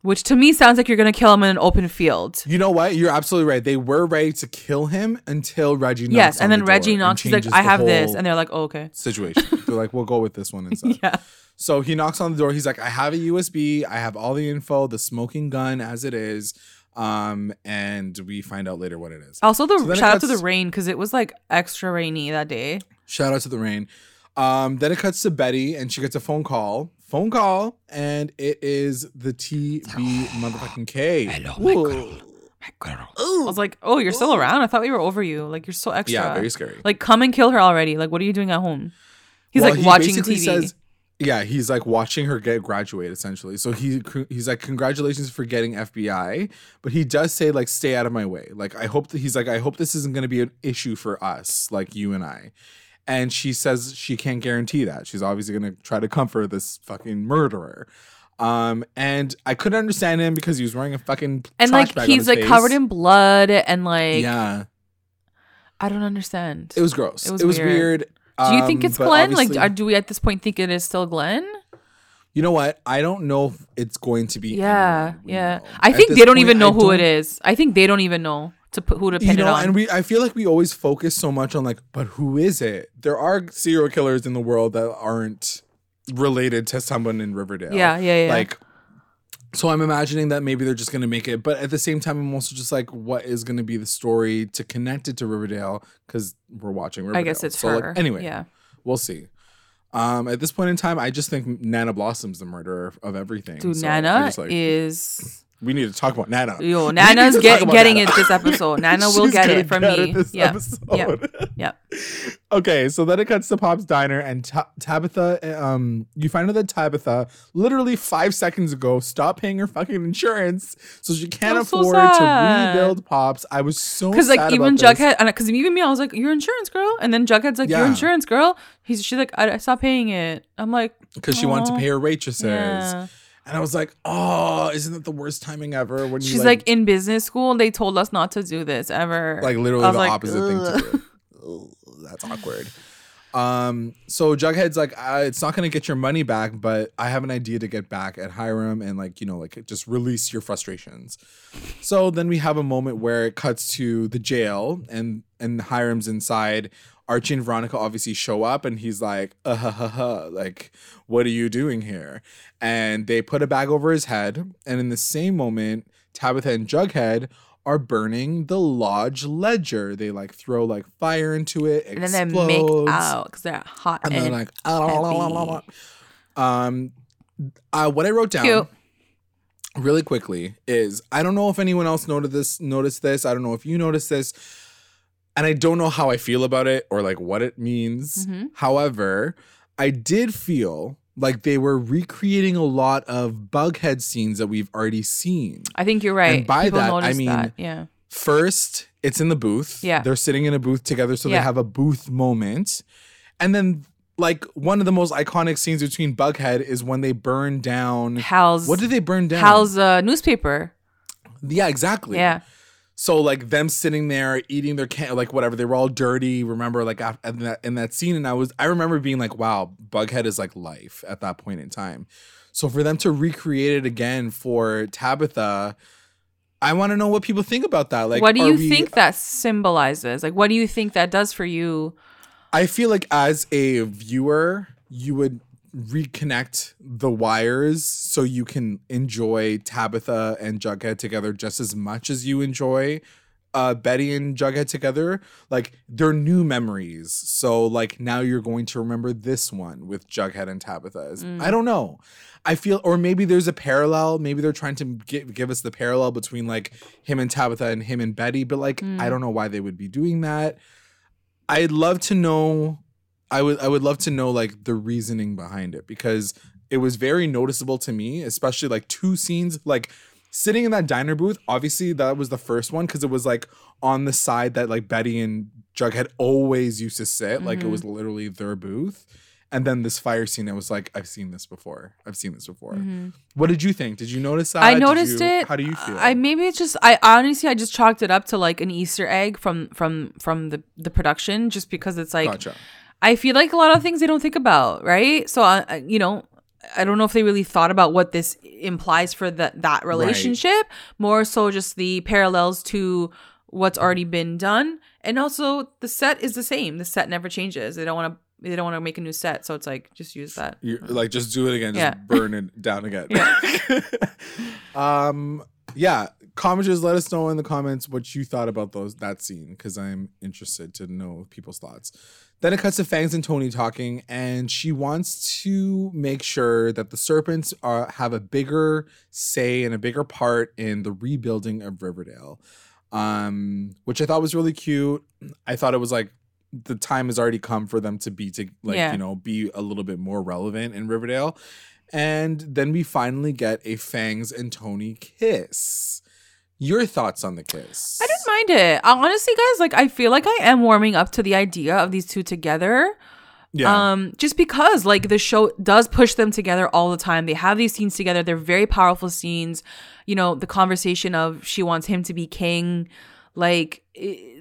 which to me sounds like you're gonna kill him in an open field You know what? You're absolutely right. They were ready to kill him until Reggie knocks yes and then the reggie knocks he's like i have this and they're like oh, okay situation. They're like, we'll go with this one instead. yeah So he knocks on the door. He's like, I have a USB. I have all the info, the smoking gun as it is. Um, and we find out later what it is. also the So shout out to the rain because it was like extra rainy that day Shout out to the rain. Um, then it cuts to Betty and she gets a phone call. Phone call, and it is the TB motherfucking K. Hello, my girl. My girl. i was like oh you're still around i thought we were over you like you're so extra Yeah, very scary. like come and kill her already like what are you doing at home he's Well, like he watching basically tv yeah, he's like watching her get graduate essentially. So he he's like, congratulations for getting FBI, but he does say like, stay out of my way. Like I hope that he's like, I hope this isn't going to be an issue for us, like you and I. And she says she can't guarantee that. She's obviously going to try to comfort this fucking murderer. Um, and I couldn't understand him because he was wearing a fucking and like he's like face. covered in blood and like yeah. I don't understand. It was gross. It It was was, weird. weird. do you think Um, it's Glenn? Like, do we at this point think it is still Glenn? You know what? I don't know if it's going to be. Yeah, yeah. know. I think they don't even know I who it don't- is. I think they don't even know to put who to pin You it know, on. and we I feel like we always focus so much on like, but who is it? There are serial killers in the world that aren't related to someone in Riverdale. Yeah, yeah, yeah. Like so I'm imagining that maybe they're just gonna make it, but at the same time, I'm also just like, what is gonna be the story to connect it to Riverdale? Because we're watching Riverdale. I guess it's so, her. Like, anyway, yeah. we'll see. Um, at this point in time, I just think Nana Blossom's the murderer of everything. Dude, So Nana like, is we need to talk about Nana. yo. Nana's get, getting Nana. it this episode. Nana will get it from get me. this Yeah, yeah, episode. yeah. Okay, so then it cuts to Pop's diner, and Ta- Tabitha, um, you find out that Tabitha, literally five seconds ago, stopped paying her fucking insurance, so she can't That's so afford to rebuild Pops. I was so Because like even. Jughead, because even me, I was like, "Your insurance, girl," and then Jughead's like, "Your insurance, girl." He's she's like, "I, I stopped paying it." I'm like, because she wanted to pay her waitresses, Yeah. And I was like, "Oh, isn't that the worst timing ever?" When you She's like, in business school, they told us not to do this ever. like literally the like, opposite thing to do. that's awkward. Um, so Jughead's like, uh, it's not gonna get your money back, but I have an idea to get back at Hiram and like, you know, like just release your frustrations. So then we have a moment where it cuts to the jail and and Hiram's inside. Archie and Veronica obviously show up and he's like, uh ha ha ha, like, what are you doing here? And they put a bag over his head, and in the same moment, Tabitha and Jughead are burning the lodge ledger. They like throw like fire into it, And then they make explodes, out because they're hot and and, then like "Ah, um uh what I wrote down cute. really quickly is I don't know if anyone else noticed this noticed this. I don't know if you noticed this. And I don't know how I feel about it or like what it means. Mhm. However, I did feel like they were recreating a lot of Bughead scenes that we've already seen. I think you're right. And by People that, I mean- that. yeah. First, it's in the booth. Yeah. They're sitting in a booth together, so Yeah. they have a booth moment. And then like one of the most iconic scenes between Bughead is when they burn down Hal's what did they burn down? Hal's uh, newspaper. yeah, exactly. Yeah. So like them sitting there eating their can like whatever they were all dirty. Remember like in that in that scene, and I was I remember being like, wow, Bughead is like life at that point in time. So for them to recreate it again for Tabitha, I want to know what people think about that. Like, what do you we- think that symbolizes? Like, what do you think that does for you? I feel like as a viewer, you would reconnect the wires so you can enjoy Tabitha and Jughead together just as much as you enjoy uh Betty and Jughead together. Like they're new memories. So like now you're going to remember this one with Jughead and Tabitha. Mm. I don't know. I feel or maybe there's a parallel. Maybe they're trying to give, give us the parallel between like him and Tabitha and him and Betty, but like Mm. I don't know why they would be doing that. I'd love to know I would I would love to know like the reasoning behind it because it was very noticeable to me, especially like two scenes like sitting in that diner booth. Obviously, that was the first one because it was like on the side that like Betty and Jughead always used to sit, like it was literally their booth. And then this fire scene, I was like, I've seen this before. I've seen this before. Mhm. What did you think? Did you notice that? I noticed you- it. How do you feel? I maybe it's just I honestly I just chalked it up to like an Easter egg from from from the the production, just because it's like gotcha. I feel like a lot of things they don't think about, right? So I- you know, I don't know if they really thought about what this implies for that that relationship. More so, just the parallels to what's already been done, and also the set is the same. The set never changes. They don't want to. They don't want to make a new set, so it's like just use that. You're like just do it again, just Yeah. burn it down again. um yeah. Commenters, let us know in the comments what you thought about those that scene, because I'm interested to know people's thoughts. Then it cuts to Fangs and Toni talking, and she wants to make sure that the serpents are have a bigger say and a bigger part in the rebuilding of Riverdale. Um, which I thought was really cute. I thought it was like the time has already come for them to be to like Yeah. you know be a little bit more relevant in Riverdale. And then we finally get a Fangs and Toni kiss. Your thoughts on the kiss? I didn't mind it. Honestly, guys, like I feel like I am warming up to the idea of these two together. Yeah. Um, just because like the show does push them together all the time. They have these scenes together. They're very powerful scenes. You know, the conversation of she wants him to be king. Like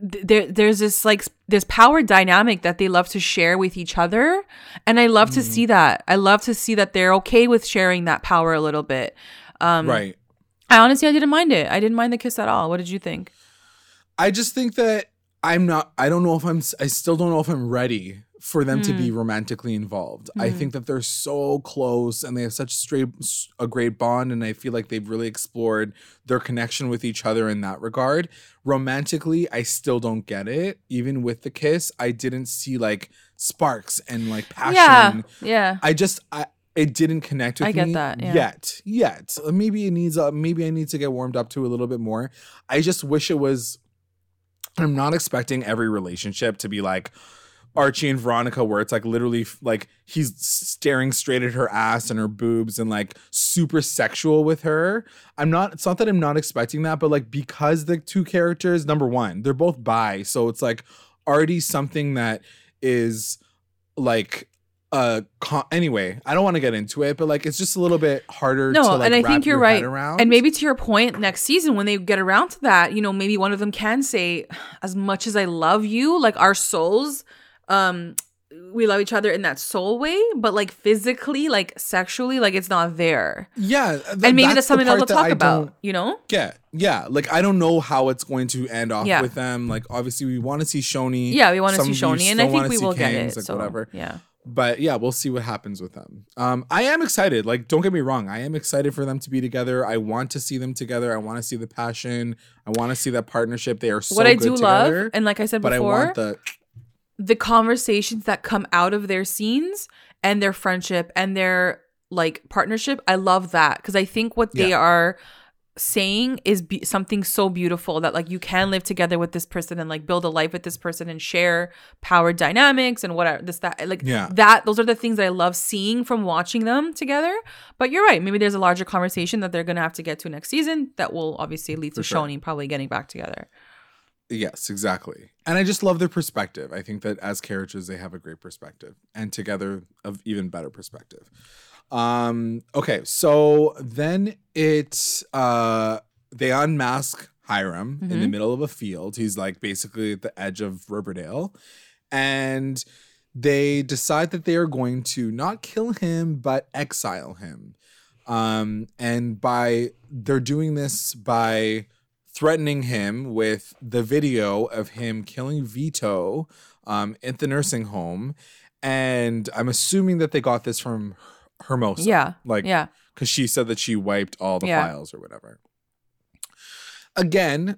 there, there's this like this power dynamic that they love to share with each other, and I love to see that. I love to see that they're okay with sharing that power a little bit. Um, right. I honestly, I didn't mind it. I didn't mind the kiss at all. What did you think? I just think that I'm not. I don't know if I'm. I still don't know if I'm ready for them to Hmm. be romantically involved. I Mhm. think that they're so close and they have such straight a great bond, and I feel like they've really explored their connection with each other in that regard. Romantically, I still don't get it. Even with the kiss, I didn't see like sparks and like passion. Yeah, yeah. I just I it didn't connect with I get me that, yeah. yet. Yet. Uh, Maybe it needs uh, maybe I need to get warmed up to a little bit more. I just wish it was I'm not expecting every relationship to be like Archie and Veronica where it's like literally like he's staring straight at her ass and her boobs and like super sexual with her. I'm not it's not that I'm not expecting that but like because the two characters number 1, they're both bi, so it's like already something that is like uh con- anyway i don't want to get into it but like it's just a little bit harder No, to like and I wrap think you're right. around. And maybe to your point, next season when they get around to that, you know, maybe one of them can say, "As much as I love you, like our souls um we love each other in that soul way, but like physically, like sexually, like it's not there. Yeah, th- And maybe that's, the something that part they'll talk I about, you know? Get yeah, like I don't know how it's going to end off Yeah. with them. Like obviously we want to see Choni. Yeah, we want to see Choni, and I think we will get it. like so, whatever. Yeah. But yeah, we'll see what happens with them. Um, I am excited. Like, don't get me wrong. I am excited for them to be together. I want to see them together. I want to see the passion. I want to see that partnership. They are so what I do together. love, and like I said but I want the the conversations that come out of their scenes and their friendship and their like partnership i love that because i think what they Yeah. are saying is be- something so beautiful that like you can live together with this person and like build a life with this person and share power dynamics and whatever this that like Yeah. that those are the things that i love seeing from watching them together but you're right maybe there's a larger conversation that they're gonna have to get to next season that will obviously lead to For sure. choni probably getting back together Yes, exactly. And I just love their perspective. I think that as characters, they have a great perspective, and together, of even better perspective. Um, okay, so then it's uh, they unmask Hiram in the Mhm. middle of a field. He's like basically at the edge of Riverdale, and they decide that they are going to not kill him but exile him. Um, and by they're doing this by threatening him with the video of him killing Vito um, at the nursing home. And I'm assuming that they got this from Hermosa. yeah Like, yeah because she said that she wiped all the Yeah. files or whatever. Again,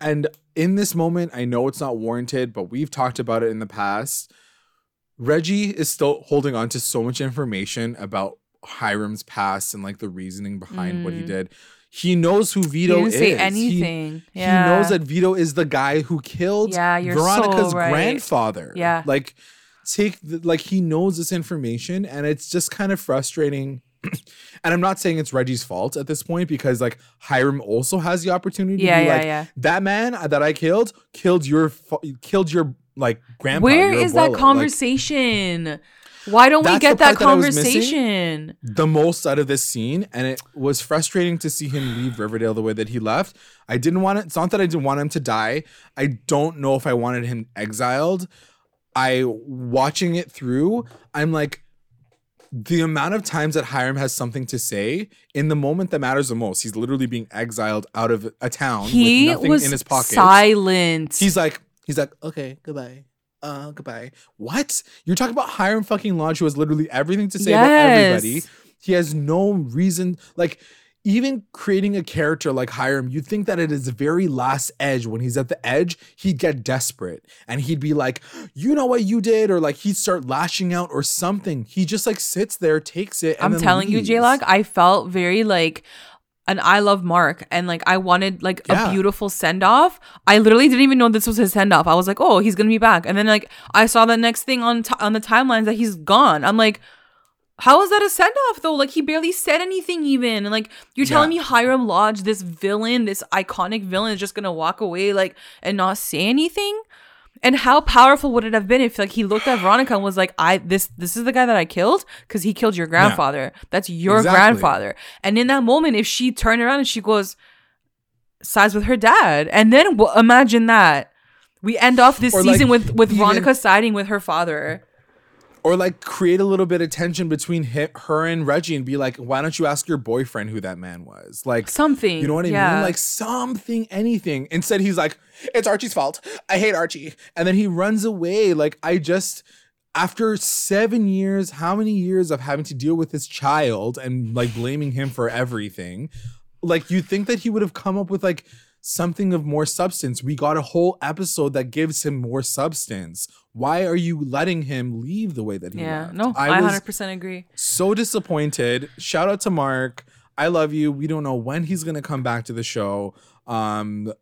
and in this moment, I know it's not warranted, but we've talked about it in the past. Reggie is still holding on to so much information about Hiram's past and like the reasoning behind what he Mm. did. He knows who he Vito is. say He- anything he yeah knows that Vito is the guy who killed Yeah, you're so Veronica's right. grandfather. Yeah. Like take the, like he knows this information and it's just kind of frustrating. and I'm not saying it's Reggie's fault at this point because like Hiram also has the opportunity yeah to be yeah like yeah that man that I killed killed your killed your like grandpa. Where is that abuelo. Like, conversation? Why don't we get that part that missing. conversation? the most out of this scene and it was frustrating to see him leave Riverdale the way that he left. I didn't want it. It's not that I didn't want him to die. I don't know if I wanted him exiled. I watching it through, I'm like the amount of times that Hiram has something to say in the moment that matters the most. He's literally being exiled out of a town He with nothing was in his pocket. silent. He's like, he's like, okay, goodbye. Uh, goodbye. What? You're talking about Hiram fucking Lodge, who has literally everything to say about everybody. He has no reason, like, even creating a character like Hiram, you'd think that at his very last edge, when he's at the edge, he'd get desperate and he'd be like, you know what you did? Or like he'd start lashing out or something. He just like sits there, takes it. And I'm telling you, leaves. J-Log, I felt very like an I love Mark and like I wanted like Yeah. a beautiful send off. I literally didn't even know this was his send off. I was like, oh, he's gonna be back, and then like I saw the next thing on t- on the timelines that he's gone. I'm like. How is that a send off though? Like he barely said anything even. And like you're telling me Hiram Lodge, this villain, this iconic villain, is just gonna walk away like and not say anything? And how powerful would it have been if like he looked at Veronica and was like, "I this this is the guy that I killed because he killed your grandfather. That's your Exactly. grandfather." And in that moment, if she turned around and she goes, sides with her dad, and then w- imagine that we end off this Or, like, season with with even- Veronica siding with her father. Or like create a little bit of tension between hi- her and Reggie and be like, why don't you ask your boyfriend who that man was? Like Something, You know what I yeah. mean? Like something, anything. Instead, he's like, it's Archie's fault. I hate Archie. And then he runs away. Like I just after seven years, how many years of having to deal with this child and like blaming him for everything? Like you think that he would have come up with like something of more substance. We got a whole episode that gives him more substance. Why are you letting him leave the way that he Yeah, left? no, I was hundred percent agree. so disappointed. Shout out to Mark. I love you. We don't know when he's gonna come back to the show. Um,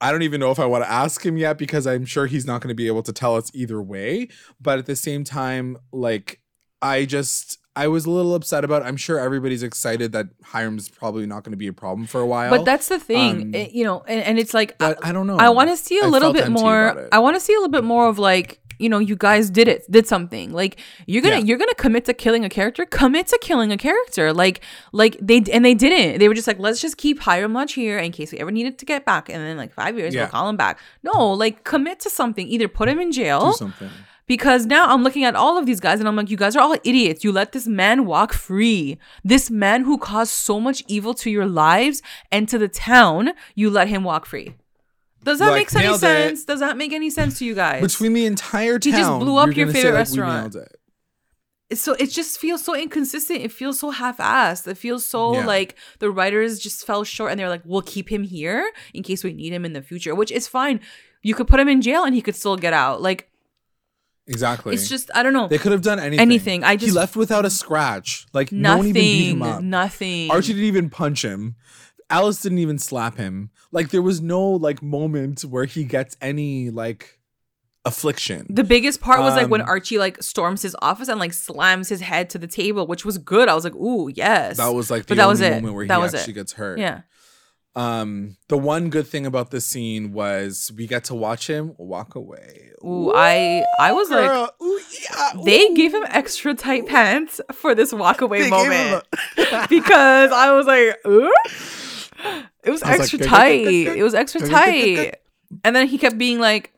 I don't even know if I want to ask him yet because I'm sure he's not gonna be able to tell us either way. But at the same time, like I just I was a little upset about. It. I'm sure everybody's excited that Hiram's probably not gonna be a problem for a while. But that's the thing, um, it- you know, and, and it's like but I don't know. I want to see a I little bit more. I want to see a little bit more of like you know you guys did it did something like you're gonna Yeah. you're gonna commit to killing a character commit to killing a character like like they and they didn't they were just like let's just keep Hiram Lodge here in case we ever needed to get back and then like five years Yeah. we'll call him back no like commit to something either put him in jail Do something. Because now I'm looking at all of these guys and I'm like, you guys are all idiots. You let this man walk free. This man who caused so much evil to your lives and to the town, you let him walk free. Does that Like, make any nailed it. sense? Does that make any sense to you guys? Between the entire town, He just blew up your say, favorite like, restaurant. it. So it just feels so inconsistent. It feels so half-assed. It feels so Yeah. like the writers just fell short and they're like, we'll keep him here in case we need him in the future, which is fine. You could put him in jail and he could still get out. Like Exactly. it's just I don't know. they could have done anything. Anything. I just he left without a scratch. Like no one nothing. even beat him up. Nothing. Archie didn't even punch him. Alice didn't even slap him. Like there was no like moment where he gets any like affliction. The biggest part was like when Um, Archie like storms his office and like slams his head to the table, which was good. I was like, "Ooh, yes." that was like the that only was it. moment where That he was actually it. gets hurt. yeah. Um, the one good thing about this scene was we get to watch him walk away. Ooh, I I was like, ooh, yeah, they gave him extra tight pants for this walkaway They gave moment him because I was like, Ooh? it was was extra like, tight. It was extra tight. And then he kept being like,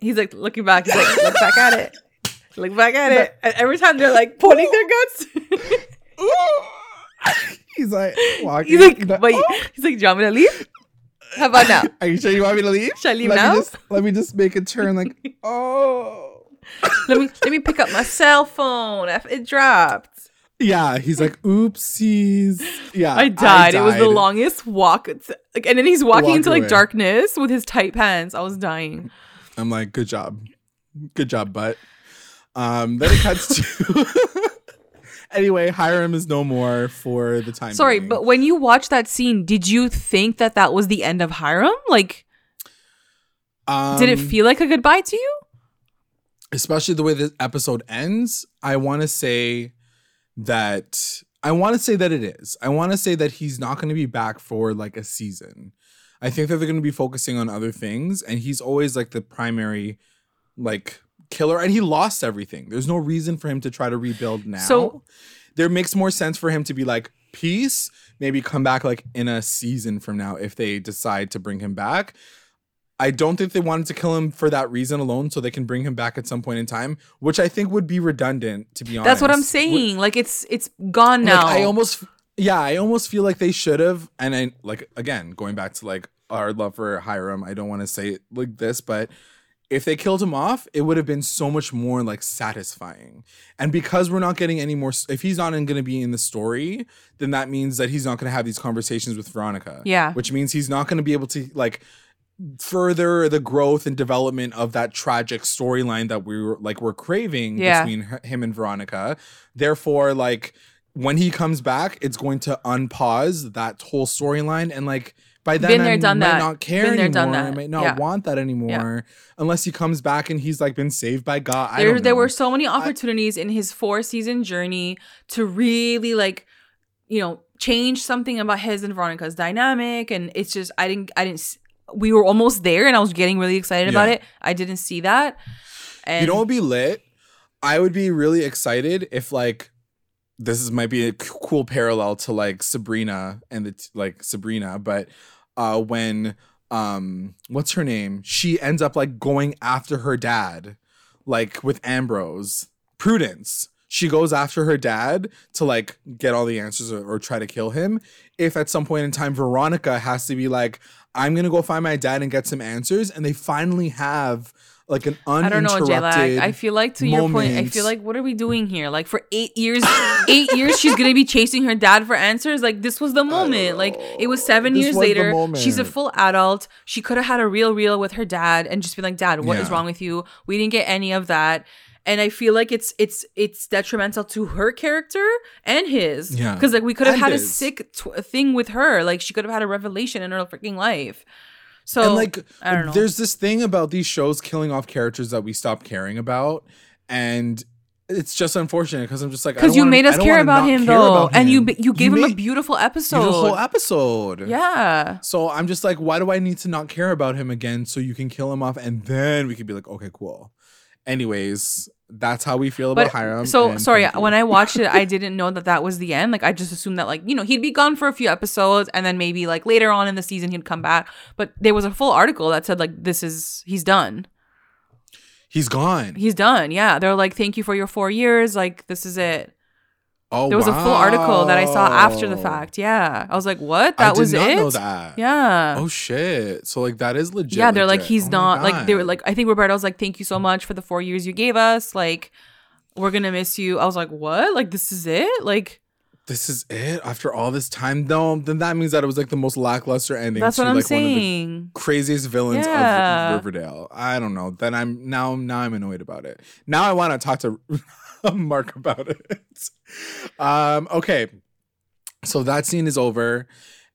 he's like looking back. He's like, look back at it. Look back at it. And every time they're like pointing their guns. He's like walking. he's like, He's like, wait. "Oh." He's like, do you want me to leave? How about now? Are you sure you want me to leave? Should I leave let now? Me just, let me just make a turn. Like, oh. let me let me pick up my cell phone. It dropped. Yeah, he's like, oopsies. Yeah, I died. It was the longest walk. Like, and then he's walking Walk into like darkness with his tight pants. I was dying. I'm like, good job, good job, butt. Um, then it cuts to. anyway, Hiram is no more for the time. Sorry, being. but when you watched that scene, did you think that that was the end of Hiram? Like, um, did it feel like a goodbye to you? especially the way this episode ends? I want to say that I want to say that it is. I want to say that he's not going to be back for like a season. I think that they're going to be focusing on other things, and he's always like the primary, like killer, and he lost everything. There's no reason for him to try to rebuild now. So- there makes more sense for him to be like peace, maybe come back like in a season from now if they decide to bring him back. I don't think they wanted to kill him for that reason alone, so they can bring him back at some point in time, which I think would be redundant, to be honest. That's what I'm saying. Like, it's it's gone like, now. I almost, yeah, I almost feel like they should have. And I like again going back to like our love for Hiram. I don't want to say it like this, but if they killed him off, it would have been so much more like satisfying. And because we're not getting any more, if he's not going to be in the story, then that means that he's not going to have these conversations with Veronica. Yeah. which means he's not going to be able to like further the growth and development of that tragic storyline that we were like we're craving Yeah. between her- him and Veronica. Therefore, like when he comes back, it's going to unpause that whole storyline and like by then Been there, I done might that. not care Been there, anymore. done I that. might not Yeah. want that anymore unless he comes back and he's like been saved by God. I there don't there were so many opportunities in his four season journey to really like you know change something about his and Veronica's dynamic and it's just I didn't I didn't we were almost there and I was getting really excited about it I didn't see that and you know what would be lit? I would be really excited if like this is might be a cool parallel to like Sabrina and the like Sabrina, but uh when um what's her name? She ends up like going after her dad, like with Ambrose. Prudence. She goes after her dad to like get all the answers or, or try to kill him. If at some point in time Veronica has to be like, I'm gonna go find my dad and get some answers, and they finally have like an uninterrupted. I don't know. J-Lag. I feel like to your point, I feel like what are we doing here? Like for eight years, eight years, she's gonna be chasing her dad for answers. Like this was the moment. Like it was seven This years was later. She's a full adult. She could have had a real real with her dad and just be like, Dad, what is Yeah. wrong with you? We didn't get any of that. And I feel like it's it's it's detrimental to her character and his. Yeah. Because like we could have had a sick tw- thing with her. Like she could have had a revelation in her freaking life. So and like I don't know. there's this thing about these shows killing off characters that we stop caring about and it's just unfortunate because i'm just like because you wanna- made us care about him care though, about and you him. you gave him a beautiful episode. a whole episode yeah, so i'm just like why do i need to not care about him again so you can kill him off and then we can be like okay cool anyways, that's how we feel about But Hiram. so sorry, you. when I watched it, I didn't know that that was the end. Like I just assumed that like you know he'd be gone for a few episodes and then maybe like later on in the season he'd come back. But there was a full article that said like this is he's done. he's gone. He's done. Yeah, they're like thank you for your four years. Like this is it. Oh, There was a full article that I saw after the fact. Yeah, I was like, what? That was it. know that. Yeah. Oh shit! So like that is legit. yeah, they're like he's Oh not like they were like I think Roberto's like thank you so much for the four years you gave us. Like we're gonna miss you. I was like, what? Like this is it? Like this is it after all this time. though. then that means that it was like the most lackluster ending. that's to, what I'm like, One of the saying. craziest villains Yeah. of Riverdale. I don't know. Then I'm now now I'm annoyed about it. Now I want to talk to Mark about it. Um okay. So that scene is over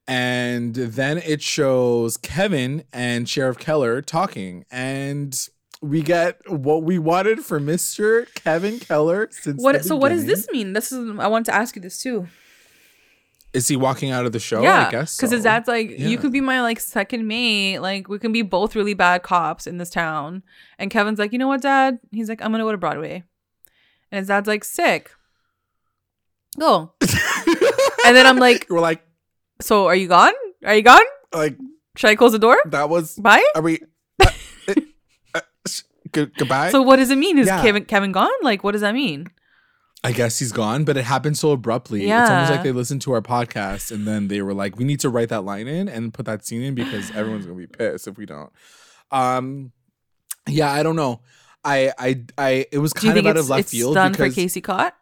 and then it shows Kevin and Sheriff Keller talking and we get what we wanted for Mr. Kevin Keller since What? So what does this mean? This is. I want to ask you this too. Is he walking out of the show? yeah, I guess because so. his dad's like, you could be my like second mate. Like we can be both really bad cops in this town. And Kevin's like, you know what, Dad? He's like, I'm gonna go to Broadway. And his dad's like, sick. Go. and then I'm like, we're like so are you gone? Are you gone? like Should I close the door? that was Bye. Are we? Uh, uh, uh, sh- goodbye. So what does it mean? Is Yeah. Kevin Kevin gone? Like what does that mean? I guess he's gone, but it happened so abruptly. Yeah. It's almost like they listened to our podcast and then they were like, "We need to write that line in and put that scene in because everyone's gonna be pissed if we don't." Um, yeah, I don't know. I, I, I. It was kind of out of left it's field done for Casey Cott?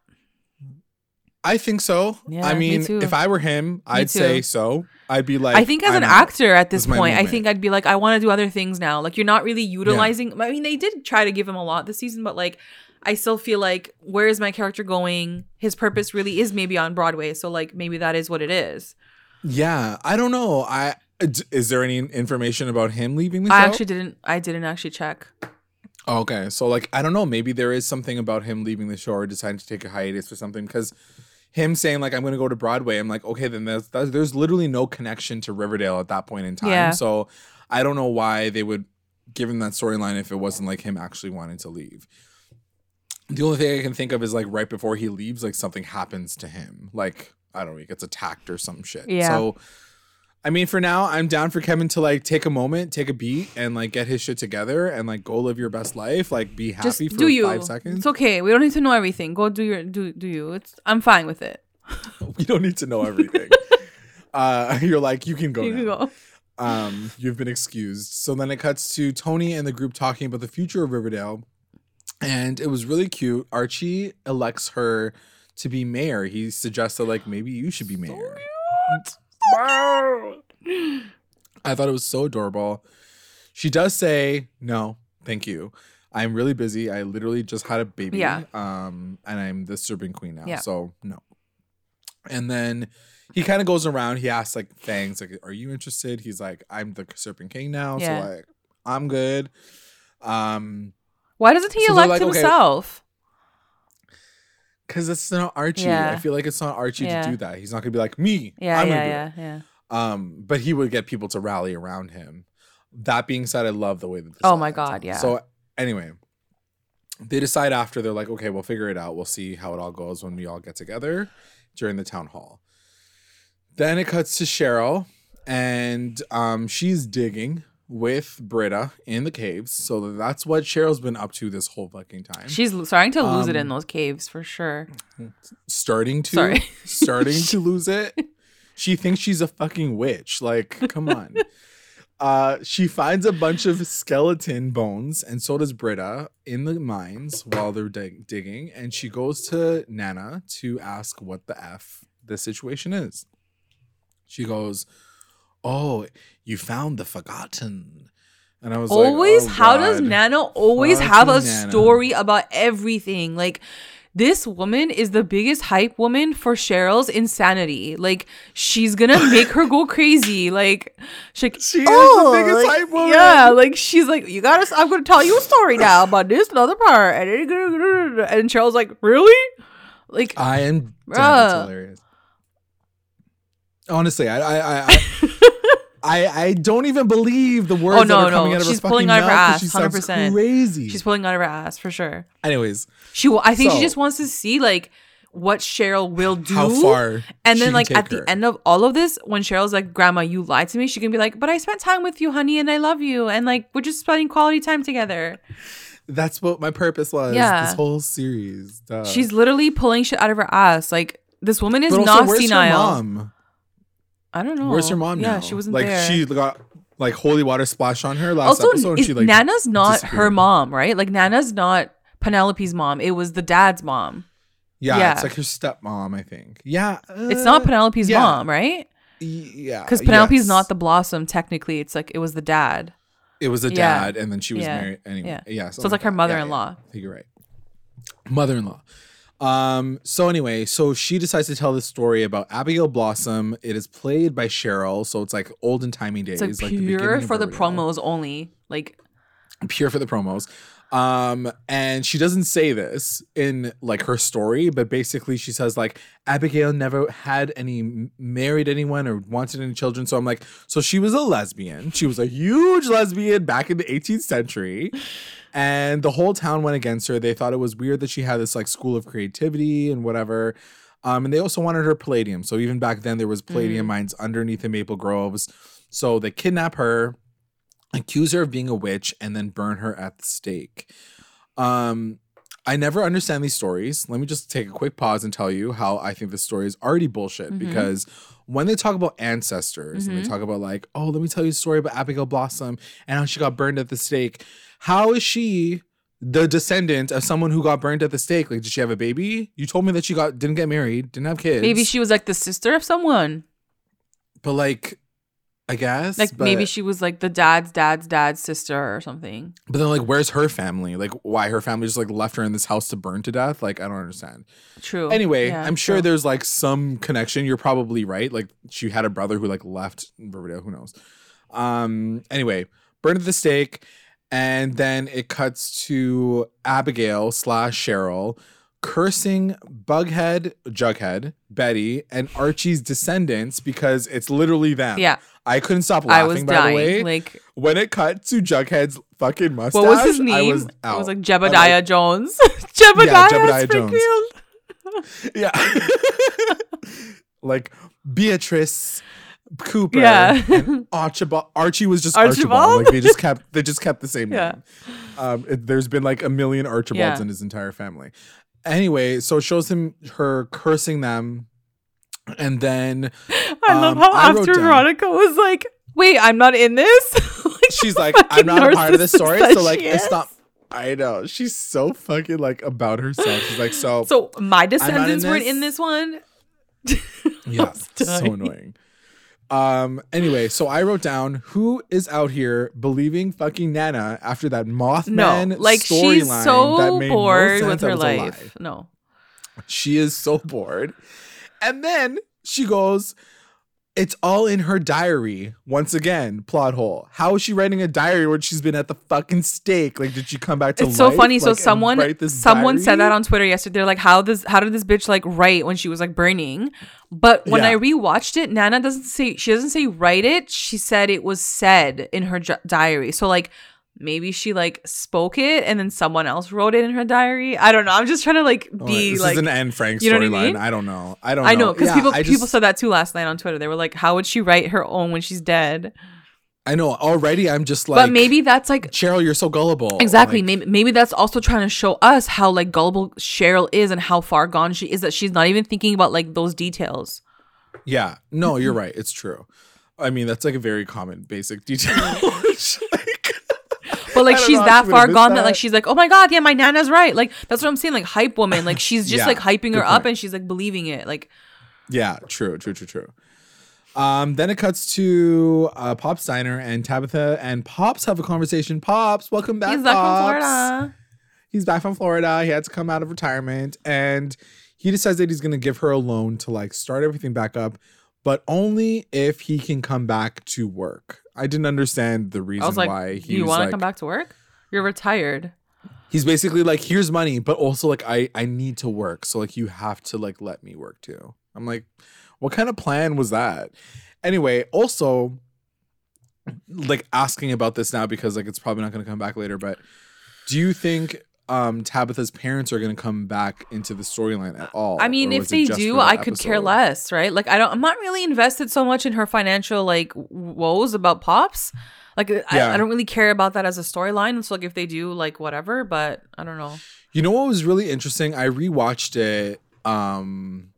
I think so. Yeah, I me mean, too. if I were him, I'd say so. I'd be like, I think as an actor at this This point, I think I'd be like, I want to do other things now. Like you're not really utilizing. I mean, they did try to give him a lot this season, but like, I still feel like where is my character going? His purpose really is maybe on Broadway, so like maybe that is what it is. Yeah, I don't know. I is there any information about him leaving the show? I actually didn't. I didn't actually check. Okay, so like I don't know, maybe there is something about him leaving the show or deciding to take a hiatus or something because him saying like I'm going to go to Broadway, I'm like okay, then there's there's there's literally no connection to Riverdale at that point in time. Yeah. So I don't know why they would give him that storyline if it wasn't like him actually wanting to leave. The only thing I can think of is like right before he leaves, like something happens to him, like I don't know, he gets attacked or some shit. Yeah. So. I mean, for now, I'm down for Kevin to like take a moment, take a beat, and like get his shit together and like go live your best life. Like be happy Just for do you. five seconds. It's okay. We don't need to know everything. Go do your do do you. It's I'm fine with it. we don't need to know everything. uh, you're like, you can go. you now. can go. Um, you've been excused. So then it cuts to Toni and the group talking about the future of Riverdale, and it was really cute. Archie elects her to be mayor. He suggested like maybe you should be mayor. I thought it was so adorable. She does say, "No, thank you. I'm really busy. I literally just had a baby. Yeah. Um, and I'm the serpent queen now. Yeah. So no." And then he kind of goes around. He asks like Fangs, like, "Are you interested?" He's like, "I'm the serpent king now, Yeah. so like, I'm good." Um, Why doesn't he So elect like, okay. Because it's not Archie. Yeah. I feel like it's not Archie Yeah. to do that. He's not gonna be like me. Yeah, I'm yeah, gonna do it." yeah, yeah. Um, but he would get people to rally around him. That being said, I love the way that. This Oh my God, up. yeah. So anyway, they decide after they're like, okay, we'll figure it out. We'll see how it all goes when we all get together during the town hall. Then it cuts to Cheryl, and um, she's digging with Britta in the caves. So that's what Cheryl's been up to this whole fucking time. She's starting to lose it in Um, those caves for sure. starting to Sorry. starting to lose it. She thinks she's a fucking witch. Like, come on. Uh, she finds a bunch of skeleton bones, and so does Britta in the mines while they're dig- digging. And she goes to Nana to ask what the f the situation is. She goes, "Oh, you found the forgotten." And I was always, like, oh, how does God. Nana always have a Nana. story about everything? Like, this woman is the biggest hype woman for Cheryl's insanity. Like, she's gonna make her go crazy. Like, she's like, She is "Oh," the biggest like, hype woman. Yeah, like she's like, you gotta. I'm gonna tell you a story now about this another part, and and Cheryl's like, really? Like, I am damn, that's hilarious. Honestly, I I I, I, I don't even believe the words Oh, no, that are coming out of her ass. She's her pulling out of her ass, She 100%. crazy. She's pulling out of her ass for sure. Anyways, She, will- I think she just wants to see like what Cheryl will do. how far? And then, like at the end of all of this, when Cheryl's like, "Grandma, you lied to me," she can be like, "But I spent time with you, honey, and I love you, and like we're just spending quality time together." That's what my purpose was. Yeah. This whole series. Duh. She's literally pulling shit out of her ass. Like this woman is But also, not where's senile. her mom? I don't know. Where's her mom Yeah, now? she wasn't like there. she got like holy water splashed on her last also, episode. is, she like Nana's not her mom, right? Like Nana's not Penelope's mom. It was the dad's mom. yeah, yeah. it's like her stepmom, I think. Yeah, It's not uh, Penelope's yeah. mom, right? Yeah, Because Penelope's yes. not the blossom. Technically, it's like it was the dad. It was Yeah. dad, and then she was married anyway. Yeah. Yeah, So it's like her mother-in-law. I think you're right. Mother-in-law. Um. So anyway, so she decides to tell this story about Abigail Blossom. It is played by Cheryl, so it's like olden timey days, It's like the beginning pure of for the promos only. Like pure for the promos. Um, and she doesn't say this in like her story, but basically she says like Abigail never had any married anyone or wanted any children. So I'm like, so she was a lesbian. She was a huge lesbian back in the 18th century. And the whole town went against her. They thought it was weird that she had this like school of creativity and whatever. Um, and they also wanted her palladium. So even back then there was palladium mines underneath the maple groves. So they kidnap her accuse her of being a witch and then burn her at the stake. Um, I never understand these stories. Let me just take a quick pause and tell you how I think this story is already bullshit Mhm. because when they talk about ancestors and Mhm. they talk about like, oh, let me tell you a story about Abigail Blossom and how she got burned at the stake. How is she the descendant of someone who got burned at the stake? Like, did she have a baby? You told me that she got didn't get married, didn't have kids. maybe she was like the sister of someone. but like, I guess Like maybe she was like the dad's dad's dad's sister or something. But then, like, where's her family? Like, why her family just like left her in this house to burn to death? Like, I don't understand. True. Anyway, Yeah, I'm sure true. there's like some connection. You're probably right. Like, she had a brother who like left Riverdale. Who knows? Um. Anyway, burned at the stake, and then it cuts to Abigail slash Cheryl cursing Bughead, Jughead, Betty, and Archie's descendants because it's literally them. Yeah, I couldn't stop laughing, I was by dying. the way, Like when it cut to Jughead's fucking mustache, what was his name? I was it out. was like Jebediah Jones. Jebediah, Jebediah Jones. Yeah, like Beatrice Cooper. Yeah. and Archibald. Archie was just Archibald. Archibald? Like they just kept they just kept the same Yeah. name. Um, it- there's been like a million Archibalds Yeah. in his entire family. Anyway, so it shows him her cursing them, and then I love Um, how I after Veronica was like, "Wait, I'm not in this." Like, she's like, I'm not a part of this story, so like it's is. not. I know she's so fucking like about herself. She's like so. So my in descendants weren't in this one. yeah, so annoying. Um. Anyway, so I wrote down who is out here believing fucking Nana after that No, Mothman like she's storyline that made no bored sense with her was a lie. life. No, She is so bored. And then she goes, It's all in her diary. Once again, plot hole. How is she writing a diary when she's been at the fucking stake? Like, did she come back to it's so life, funny. So like, and someone write this someone said that on Twitter yesterday. They're like, "How does how did this bitch like write when she was like burning?" But when Yeah. I rewatched it, Nana doesn't say she doesn't say write it. She said it was said in her ju- diary. So like maybe she like spoke it and then someone else wrote it in her diary. I don't know. I'm just trying to like Oh, be this like is an Anne Frank you know I storyline. mean? I don't know. I don't. Know I know because Yeah, people I people said that too last night on Twitter. They were like, "How would she write her own when she's dead?" I know already. I'm just like. but maybe that's like Cheryl, you're so gullible. Exactly. Like, maybe maybe that's also trying to show us how like gullible Cheryl is and how far gone she is that she's not even thinking about like those details. Yeah. No, you're right. It's true. I mean, that's like a very common basic detail. But like she's know that far gone that. that. like she's like, oh my god, yeah, my nana's right. Like that's what I'm saying. Like hype woman. Like she's just Yeah, like hyping her up and she's like believing it. Like Yeah, true, true, true, true. Um, then it cuts to uh, Pops Diner and Tabitha and Pops have a conversation. Pops, welcome back. he's back from Florida. He's back from Florida. He had to come out of retirement and he decides that he's gonna give her a loan to like start everything back up, but only if he can come back to work. I didn't understand the reason I was like, why he you want to like, come back to work? You're retired. he's basically like here's money but also like i i need to work so like you have to like let me work too i'm like what kind of plan was that anyway also like asking about this now because like it's probably not going to come back later. But do you think um Tabitha's parents are going to come back into the storyline at all? I mean, if they do, I could care less, right? Like I don't I'm not really invested so much in her financial like woes about Pops. Like I, Yeah. I don't really care about that as a storyline. So like if they do, like whatever, but I don't know. You know what was really interesting? I rewatched it um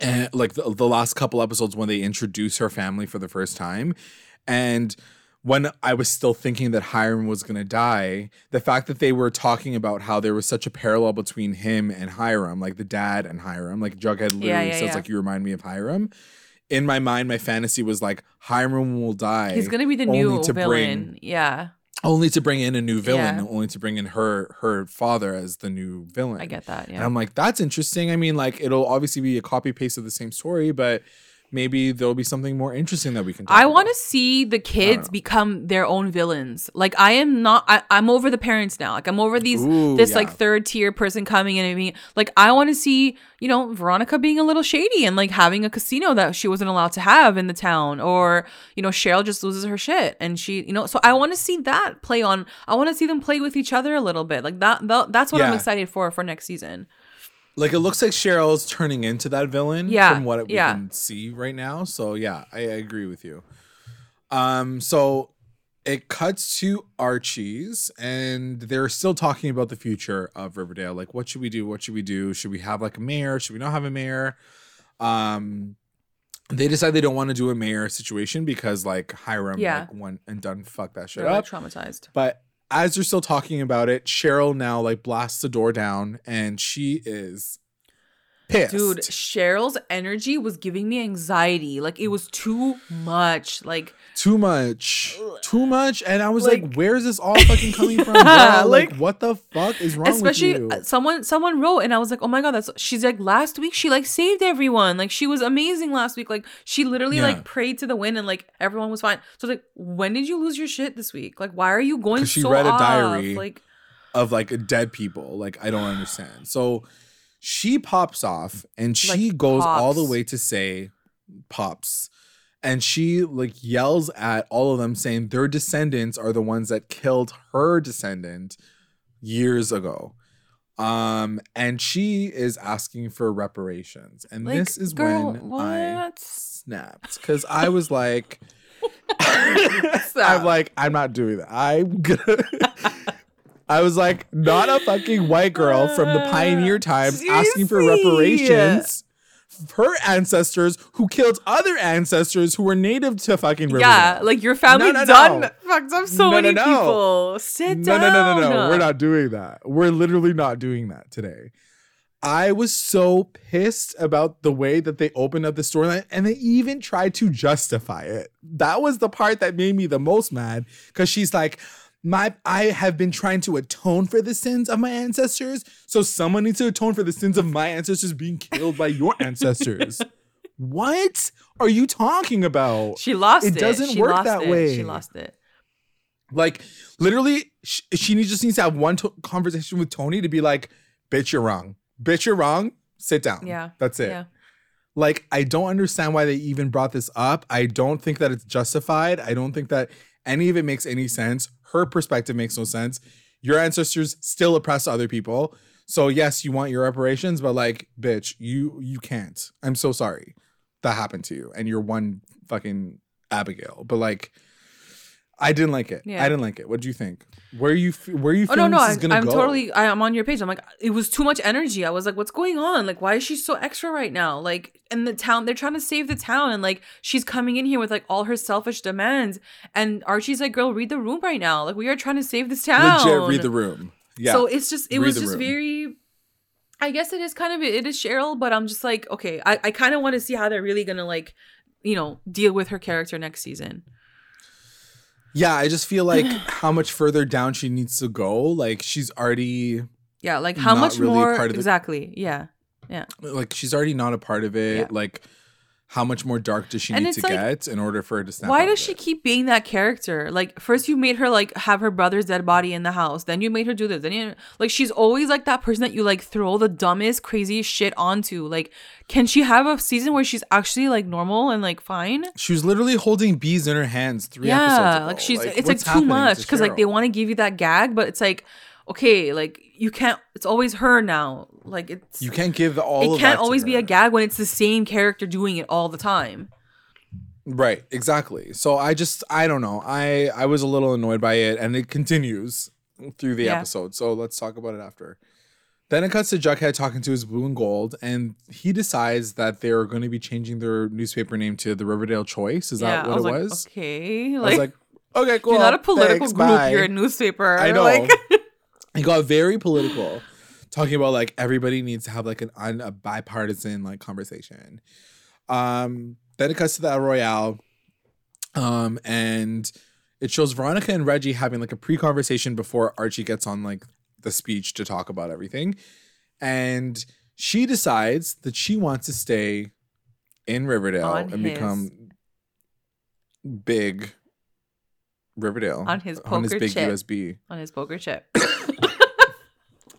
and like the, the last couple episodes when they introduce her family for the first time and when I was still thinking that Hiram was going to die, the fact that they were talking about how there was such a parallel between him and Hiram, like the dad and Hiram, like Jughead literally Yeah, yeah, says yeah. like you remind me of Hiram. In my mind, my fantasy was like Hiram will die. He's gonna be the new to villain. bring- yeah, only to bring in a new villain, only to bring in her her father as the new villain. I get that. Yeah. And Yeah. I'm like, that's interesting. I mean, like, it'll obviously be a copy paste of the same story, but maybe there'll be something more interesting that we can. Talk I want to see the kids uh. become their own villains. Like I am not. I, I'm over the parents now. Like I'm over these Ooh, this yeah. like third tier person coming in and being like I want to see you know Veronica being a little shady and like having a casino that she wasn't allowed to have in the town, or you know Cheryl just loses her shit and she you know. So I want to see that play on. I want to see them play with each other a little bit. Like that. that that's what I'm excited for for next season. Like, it looks like Cheryl's turning into that villain. Yeah, From what we yeah. can see right now. So yeah, I, I agree with you. Um. So it cuts to Archie's, and they're still talking about the future of Riverdale. Like, what should we do? What should we do? Should we have like a mayor? Should we not have a mayor? Um. They decide they don't want to do a mayor situation because like Hiram Yeah. like went and done fuck that shit They're up. like traumatized. But as you're still talking about it, Cheryl now like blasts the door down and she is pissed. Dude, Cheryl's energy was giving me anxiety. Like it was too much. Like too much. Too much. And I was like, Like- where's this all fucking coming from? like, Like- what the fuck is wrong especially with you? uh, someone someone wrote and I was like, "Oh my god, that's she's like last week she like saved everyone. Like she was amazing last week. Like she literally Yeah. like prayed to the wind and like everyone was fine." So like, when did you lose your shit this week? Like why are you going she so read a off? diary. Like of like dead people. Like, I don't understand. So she pops off and she Like, goes all the way to say pops. And she like yells at all of them saying their descendants are the ones that killed her descendant years ago. Um and she is asking for reparations. And Like, this is girl, when I snapped cuz I was like I'm like, I'm not doing that. I'm gonna. I was like, not a fucking white girl from the pioneer times asking for reparations. Her ancestors who killed other ancestors who were native to fucking yeah, like your family No, no, done no. fucked up so No, no, many no. people. Sit no, down. no, no, no, no. We're not doing that. We're literally not doing that today. I was so pissed about the way that they opened up the storyline and they even tried to justify it. That was the part that made me the most mad because she's like, my I have been trying to atone for the sins of my ancestors, so someone needs to atone for the sins of my ancestors being killed by your ancestors. what are you talking about? She lost It it. doesn't She work that it. way. She lost it. Like literally, sh- she needs- just needs to have one to- conversation with Toni to be like, "Bitch, you're wrong. Bitch, you're wrong. Sit down. Yeah. that's it." Yeah. Like, I don't understand why they even brought this up. I don't think that it's justified. I don't think that any of it makes any sense. Her perspective makes no sense. Your ancestors still oppress other people. So yes, you want your reparations, but like, bitch, you you can't. I'm so sorry that happened to you, and you're one fucking Abigail. But like, I didn't like it. Yeah. I didn't like it. What do you think? Where are you where you Oh no, no, this is I'm, gonna I'm go? totally. I, I'm on your page. I'm like, it was too much energy. I was like, what's going on? Like, why is she so extra right now? Like, in the town, they're trying to save the town, and like, she's coming in here with like all her selfish demands, and Archie's like, girl, read the room right now. Like, we are trying to save this town. legit read the room. Yeah. So it's just it Read was just room. very I guess it is kind of it is Cheryl, but I'm just like, okay, I, I kind of want to see how they're really gonna like, you know, deal with her character next season. Yeah, I just feel like how much further down she needs to go. Like she's already Yeah, like how much really more part of the- exactly. Yeah. Yeah. Like she's already not a part of it. Yeah. Like how much more dark does she And need to like, get in order for her to snap Why does she it? keep being that character? Like first you made her like have her brother's dead body in the house, then you made her do this, then you like she's always like that person that you like throw the dumbest, craziest shit onto. Like, can she have a season where she's actually like normal and like fine? She was literally holding bees in her hands three episodes yeah, ago. like she's it's like too much because like they want to give you that gag, but it's like okay, like you can't. It's always her now. Like it's You can't give all. it can't always be a gag when it's the same character doing it all the time. Right, exactly. So I just I don't know. I I was a little annoyed by it and it continues through the Yeah. episode. So let's talk about it after. Then it cuts to Jughead talking to his blue and gold and he decides that they're going to be changing their newspaper name to the Riverdale Choice. Is yeah, that what was it like, was? okay, I like, was like, okay, cool. you're not a political thanks, group. bye. You're a newspaper. I know. Like, He got very political, talking about like everybody needs to have like an un, a bipartisan like conversation. Um, then it cuts to the Royale, um, and it shows Veronica and Reggie having like a pre-conversation before Archie gets on like the speech to talk about everything, and she decides that she wants to stay in Riverdale On and his- become big. Riverdale On his on his poker big chip. USB on his poker chip.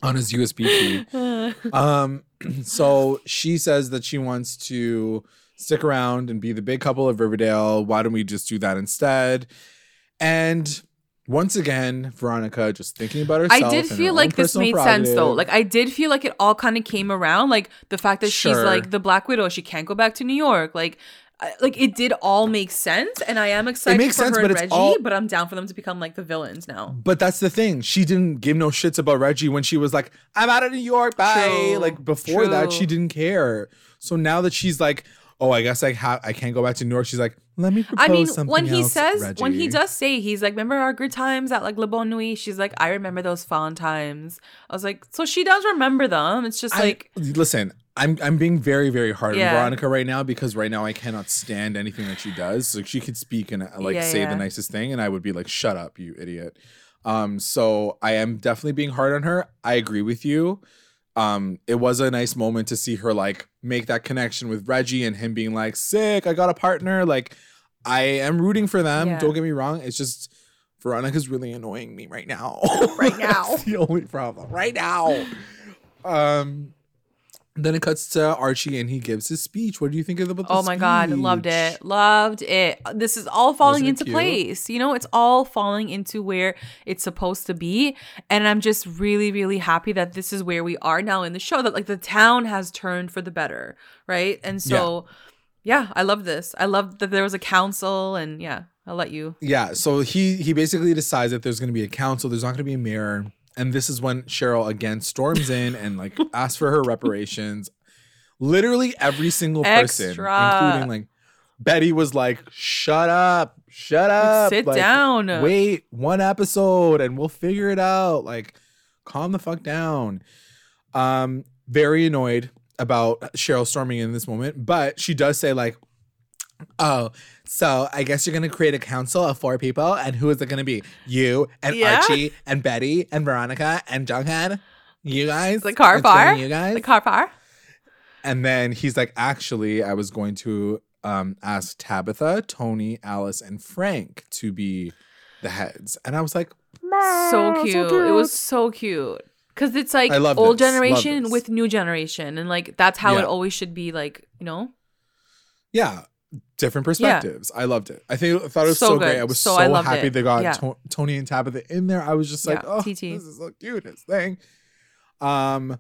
on his USB key. Um, so she says that she wants to stick around and be the big couple of Riverdale. Why don't we just do that instead? And once again, Veronica just thinking about herself. I did feel like this made sense though. Like I did feel like it all kind of came around. Like the fact that she's like the Black Widow, she can't go back to New York. Like, like it did all make sense, and I am excited makes for sense, her but and Reggie. all- But I'm down for them to become like the villains now. But that's the thing. She didn't give no shits about Reggie when she was like, I'm out of New York, bye. True. Like before that, she didn't care. So now that she's like, oh, I guess I ha- I can't go back to New York, she's like, let me propose I mean, something when he else, says, when he does say, he's like, "Remember our good times at like La Bonne Nuit?" She's like, "I remember those fond times." I was like, so she does remember them. It's just I- like, listen, I'm I'm being very very hard Yeah. on Veronica right now because right now I cannot stand anything that she does. Like she could speak and uh, like Yeah, say yeah. the nicest thing, and I would be like, "Shut up, you idiot." Um, so I am definitely being hard on her. I agree with you. Um, it was a nice moment to see her like make that connection with Reggie and him being like, "Sick, I got a partner." Like, I am rooting for them. Don't get me wrong. It's just Veronica's really annoying me right now. Right now. That's the only problem. Right now. Um then it cuts to Archie and he gives his speech. What do you think of the, oh my god, loved it, loved it. This is all falling into cute? place. You know, it's all falling into where it's supposed to be, and I'm just really, really happy that this is where we are now in the show. That like the town has turned for the better, right? And so, yeah, I love this. I love that there was a council, and yeah, I'll let you. Yeah, so he he basically decides that there's going to be a council, there's not going to be a mayor, and this is when Cheryl again storms in and like asks for her reparations. Literally every single person, Extra. including like Betty, was like, "Shut up, shut up, sit like, down. wait one episode, and we'll figure it out." Like, calm the fuck down. Um, very annoyed about Cheryl storming in this moment, but she does say like, "Oh, so I guess you're gonna create a council of four people, and who is it gonna be? You and Yeah. Archie and Betty and Veronica and Jughead. You guys, The car It's bar? You guys. The car fire. and then he's like, "Actually, I was going to um ask Tabitha, Toni, Alice, and Frank to be the heads," and I was like, so cute. It was so cute. Cause it's like I love old this, generation this. with new generation, and like that's how Yeah. it always should be. Like you know, Yeah, different perspectives. I loved it. I think I thought it was So so, great. I was So so, I happy it. they got Yeah. To- Toni and Tabitha in there. I was just like, Yeah, oh, TT. this is the cutest thing. Um,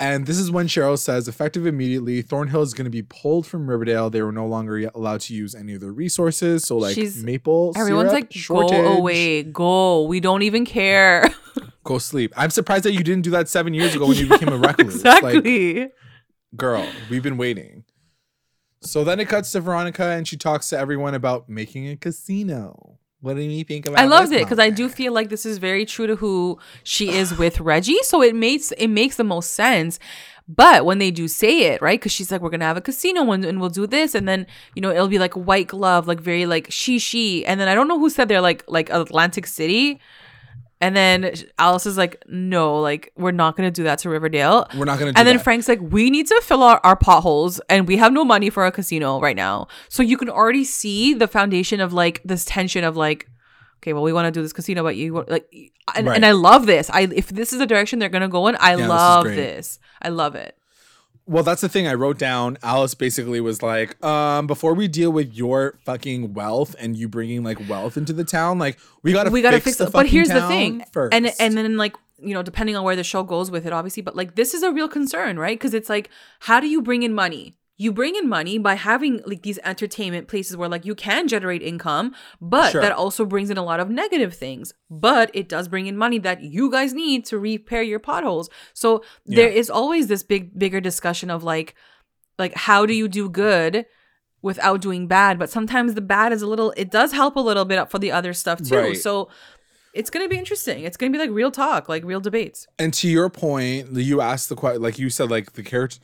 and this is when Cheryl says, effective immediately, Thornhill is going to be pulled from Riverdale. They were no longer allowed to use any of their resources. So like She's- maple, everyone's syrup, like, shortage, "Go away, go. We don't even care." go sleep. I'm surprised that you didn't do that seven years ago when you became a recluse. Like, exactly. girl, we've been waiting. So then it cuts to Veronica and she talks to everyone about making a casino. What do you think about I loved it because I do feel like this is very true to who she is with Reggie. So it makes it makes the most sense. But when they do say it, right? Because she's like, we're gonna have a casino and, and we'll do this, and then you know it'll be like white glove, like very like she she, and then I don't know who said they're like like Atlantic City, And then Alice is like, no, like, we're not going to do that to Riverdale. We're not gonna do And then that. Frank's like, we need to fill our, our potholes and we have no money for a casino right now. So you can already see the foundation of like this tension of like, okay, well, we want to do this casino, but you like, and, Right. and I love this. I if this is the direction they're gonna go in, I is love great. this. I love it. Well, that's the thing I wrote down. Alice basically was like, um, before we deal with your fucking wealth and you bringing like wealth into the town, like we gotta we gotta fix, fix, the. But fucking here's the thing, first. and and then like you know, depending on where the show goes with it, obviously, but like this is a real concern, right? Because it's like, how do you bring in money? You bring in money by having like these entertainment places where like you can generate income, but Sure. that also brings in a lot of negative things. But it does bring in money that you guys need to repair your potholes. So there Yeah. is always this big, bigger discussion of like, like how do you do good without doing bad? But sometimes the bad is a little. It does help a little bit for the other stuff too. Right. So it's gonna be interesting. It's gonna be like real talk, like real debates. And to your point, you asked the question, like you said, like the character,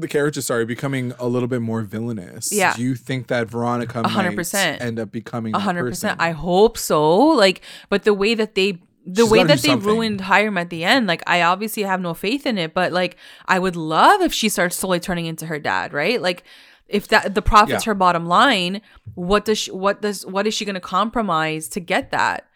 the character, sorry, becoming a little bit more villainous. Yeah. Do you think that Veronica A hundred might percent. end up becoming A hundred percent. I hope so. Like, but the way that they the She's way that they something. ruined Hiram at the end, like I obviously have no faith in it, but like I would love if she starts slowly turning into her dad, right? Like if that the profit's Yeah. her bottom line, what does she, what does what is she going to compromise to get that?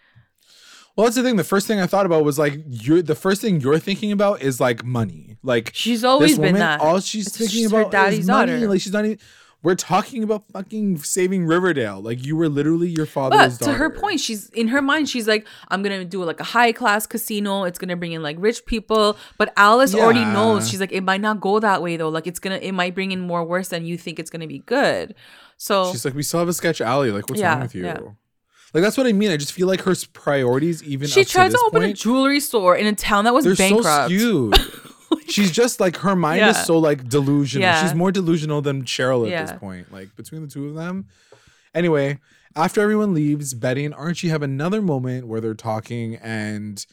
Well, that's the thing. The first thing I thought about was like you're the first thing you're thinking about is like money. Like She's always this been that. All she's It's thinking about daddy's is money. daughter. Like she's not even. We're talking about fucking saving Riverdale. Like you were literally your father's But father's to her point, she's in her mind. She's like, I'm gonna do like a high class casino. It's gonna bring in like rich people. But Alice already knows. She's like, it might not go that way though. Like it's gonna, it might bring in more worse than you think it's gonna be good. So She's like, we still have a sketch alley. Like, what's Yeah, wrong with you? yeah. Like that's what I mean. I just feel like her priorities, even she tried to, to, open a jewelry store in a town that was they're bankrupt. so skewed. She's just like her mind Yeah. is so like delusional. Yeah. She's more delusional than Cheryl at Yeah. this point. Like between the two of them. Anyway, after everyone leaves, Betty and Archie have another moment where they're talking, and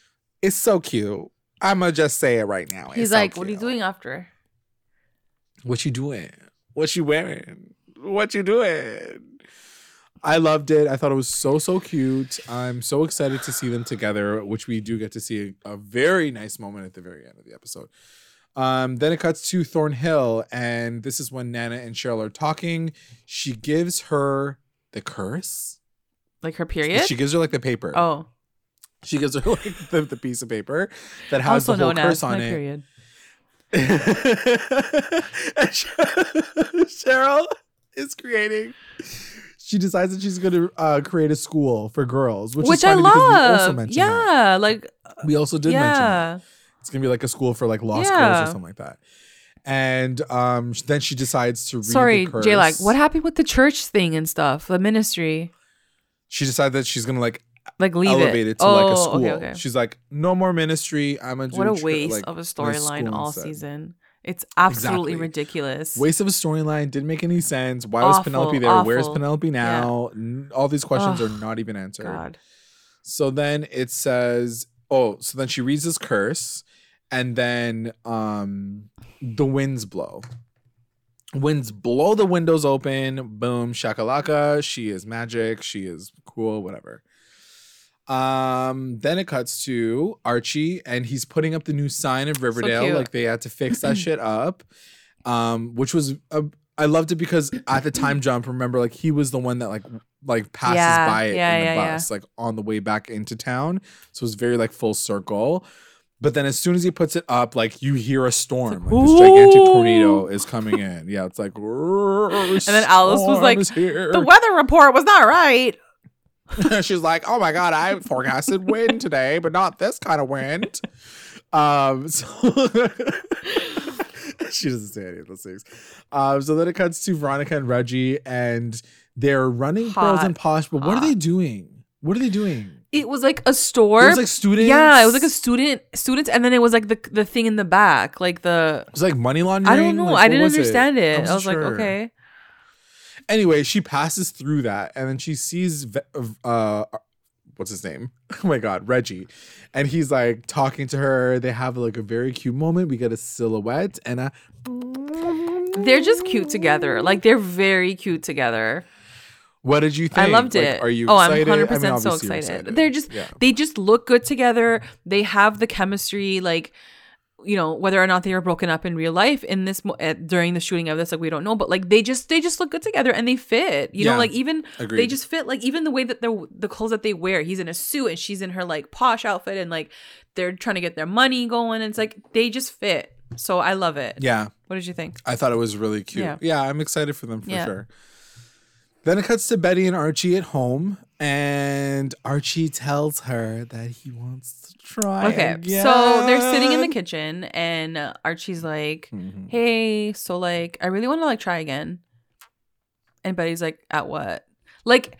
it's so cute. I'ma just say it right now. He's It's so like, "What are you doing after?" What you doing? What you wearing? What you doing? I loved it. I thought it was so so cute. I'm so excited to see them together, which we do get to see a, a very nice moment at the very end of the episode. Um, then it cuts to Thornhill, and this is when Nana and Cheryl are talking. She gives her the curse. Like her period? She gives her like the paper. oh, She gives her like the, the piece of paper that has also the whole curse on it. period. Cheryl is creating. She decides that she's going to uh, create a school for girls, which, Which is I funny because we also love. mentioned that. Yeah, like We also did mention that. It's going to be like a school for like lost girls or something like that. And um, then she decides to read Sorry, the. Jay. Like, what happened with the church thing and stuff? The ministry, She decided that she's going to like like leave elevate it, to oh, like a school. okay, okay. She's like, no more ministry. I'm to What a waste like, of a a storyline all season. It's absolutely Exactly. ridiculous. Waste of a storyline. Didn't make any sense. Why was Penelope there? Where's. Penelope now? N- All these questions are not even answered. God. So then it says, oh, so then she reads this curse, and then um the winds blow. Winds blow the windows open. Boom, shakalaka. She is magic. She is cool. Whatever. Um. Then it cuts to Archie, and he's putting up the new sign of Riverdale. cute. like they had to fix that shit up. Um, which was a, I loved it because at the time jump, remember, like he was the one that like like passes Yeah, by it yeah, in the yeah, bus, like on the way back into town. So it was very like full circle. But then as soon as he puts it up, like you hear a storm. Like, this gigantic tornado is coming in. Yeah, it's like and then Alice was like, The weather report was not right. She's like, "Oh my god, I forecasted wind today, but not this kind of wind." Um, so she doesn't say any of those things. Um, so then it cuts to Veronica and Reggie, and they're running Pearls Hot. and Posh. But what are they doing? What are they doing? It was like a store. It was like students. yeah, it was like a student students, and then it was like the the thing in the back, like the It was like money laundering. I don't know. Like, I didn't understand it. I wasn't was like, okay. Anyway, she passes through that, and then she sees uh, what's his name? Oh my god, Reggie, and he's like talking to her. They have like a very cute moment. We get a silhouette and a. They're just cute together. Like they're very cute together. What did you think? I loved Like, it. are you Oh, excited? I'm 100% so obviously you're excited. They're just Yeah. they just look good together. They have the chemistry like you know whether or not they are broken up in real life in this mo- uh, during the shooting of this like we don't know but like they just they just look good together and they fit you Yeah. know like even they just fit like even the way that they're the clothes that they wear he's in a suit and she's in her like posh outfit and like they're trying to get their money going and it's like they just fit so i love it Yeah. what did you think I thought it was really cute. Yeah. Yeah, I'm excited for them for Yeah. sure. Then it cuts to Betty and Archie at home, and Archie tells her that he wants to try. Okay, again. so they're sitting in the kitchen, and Archie's like, Mhm. "Hey, so like, I really want to like try again." And Betty's like, "At what?" Like,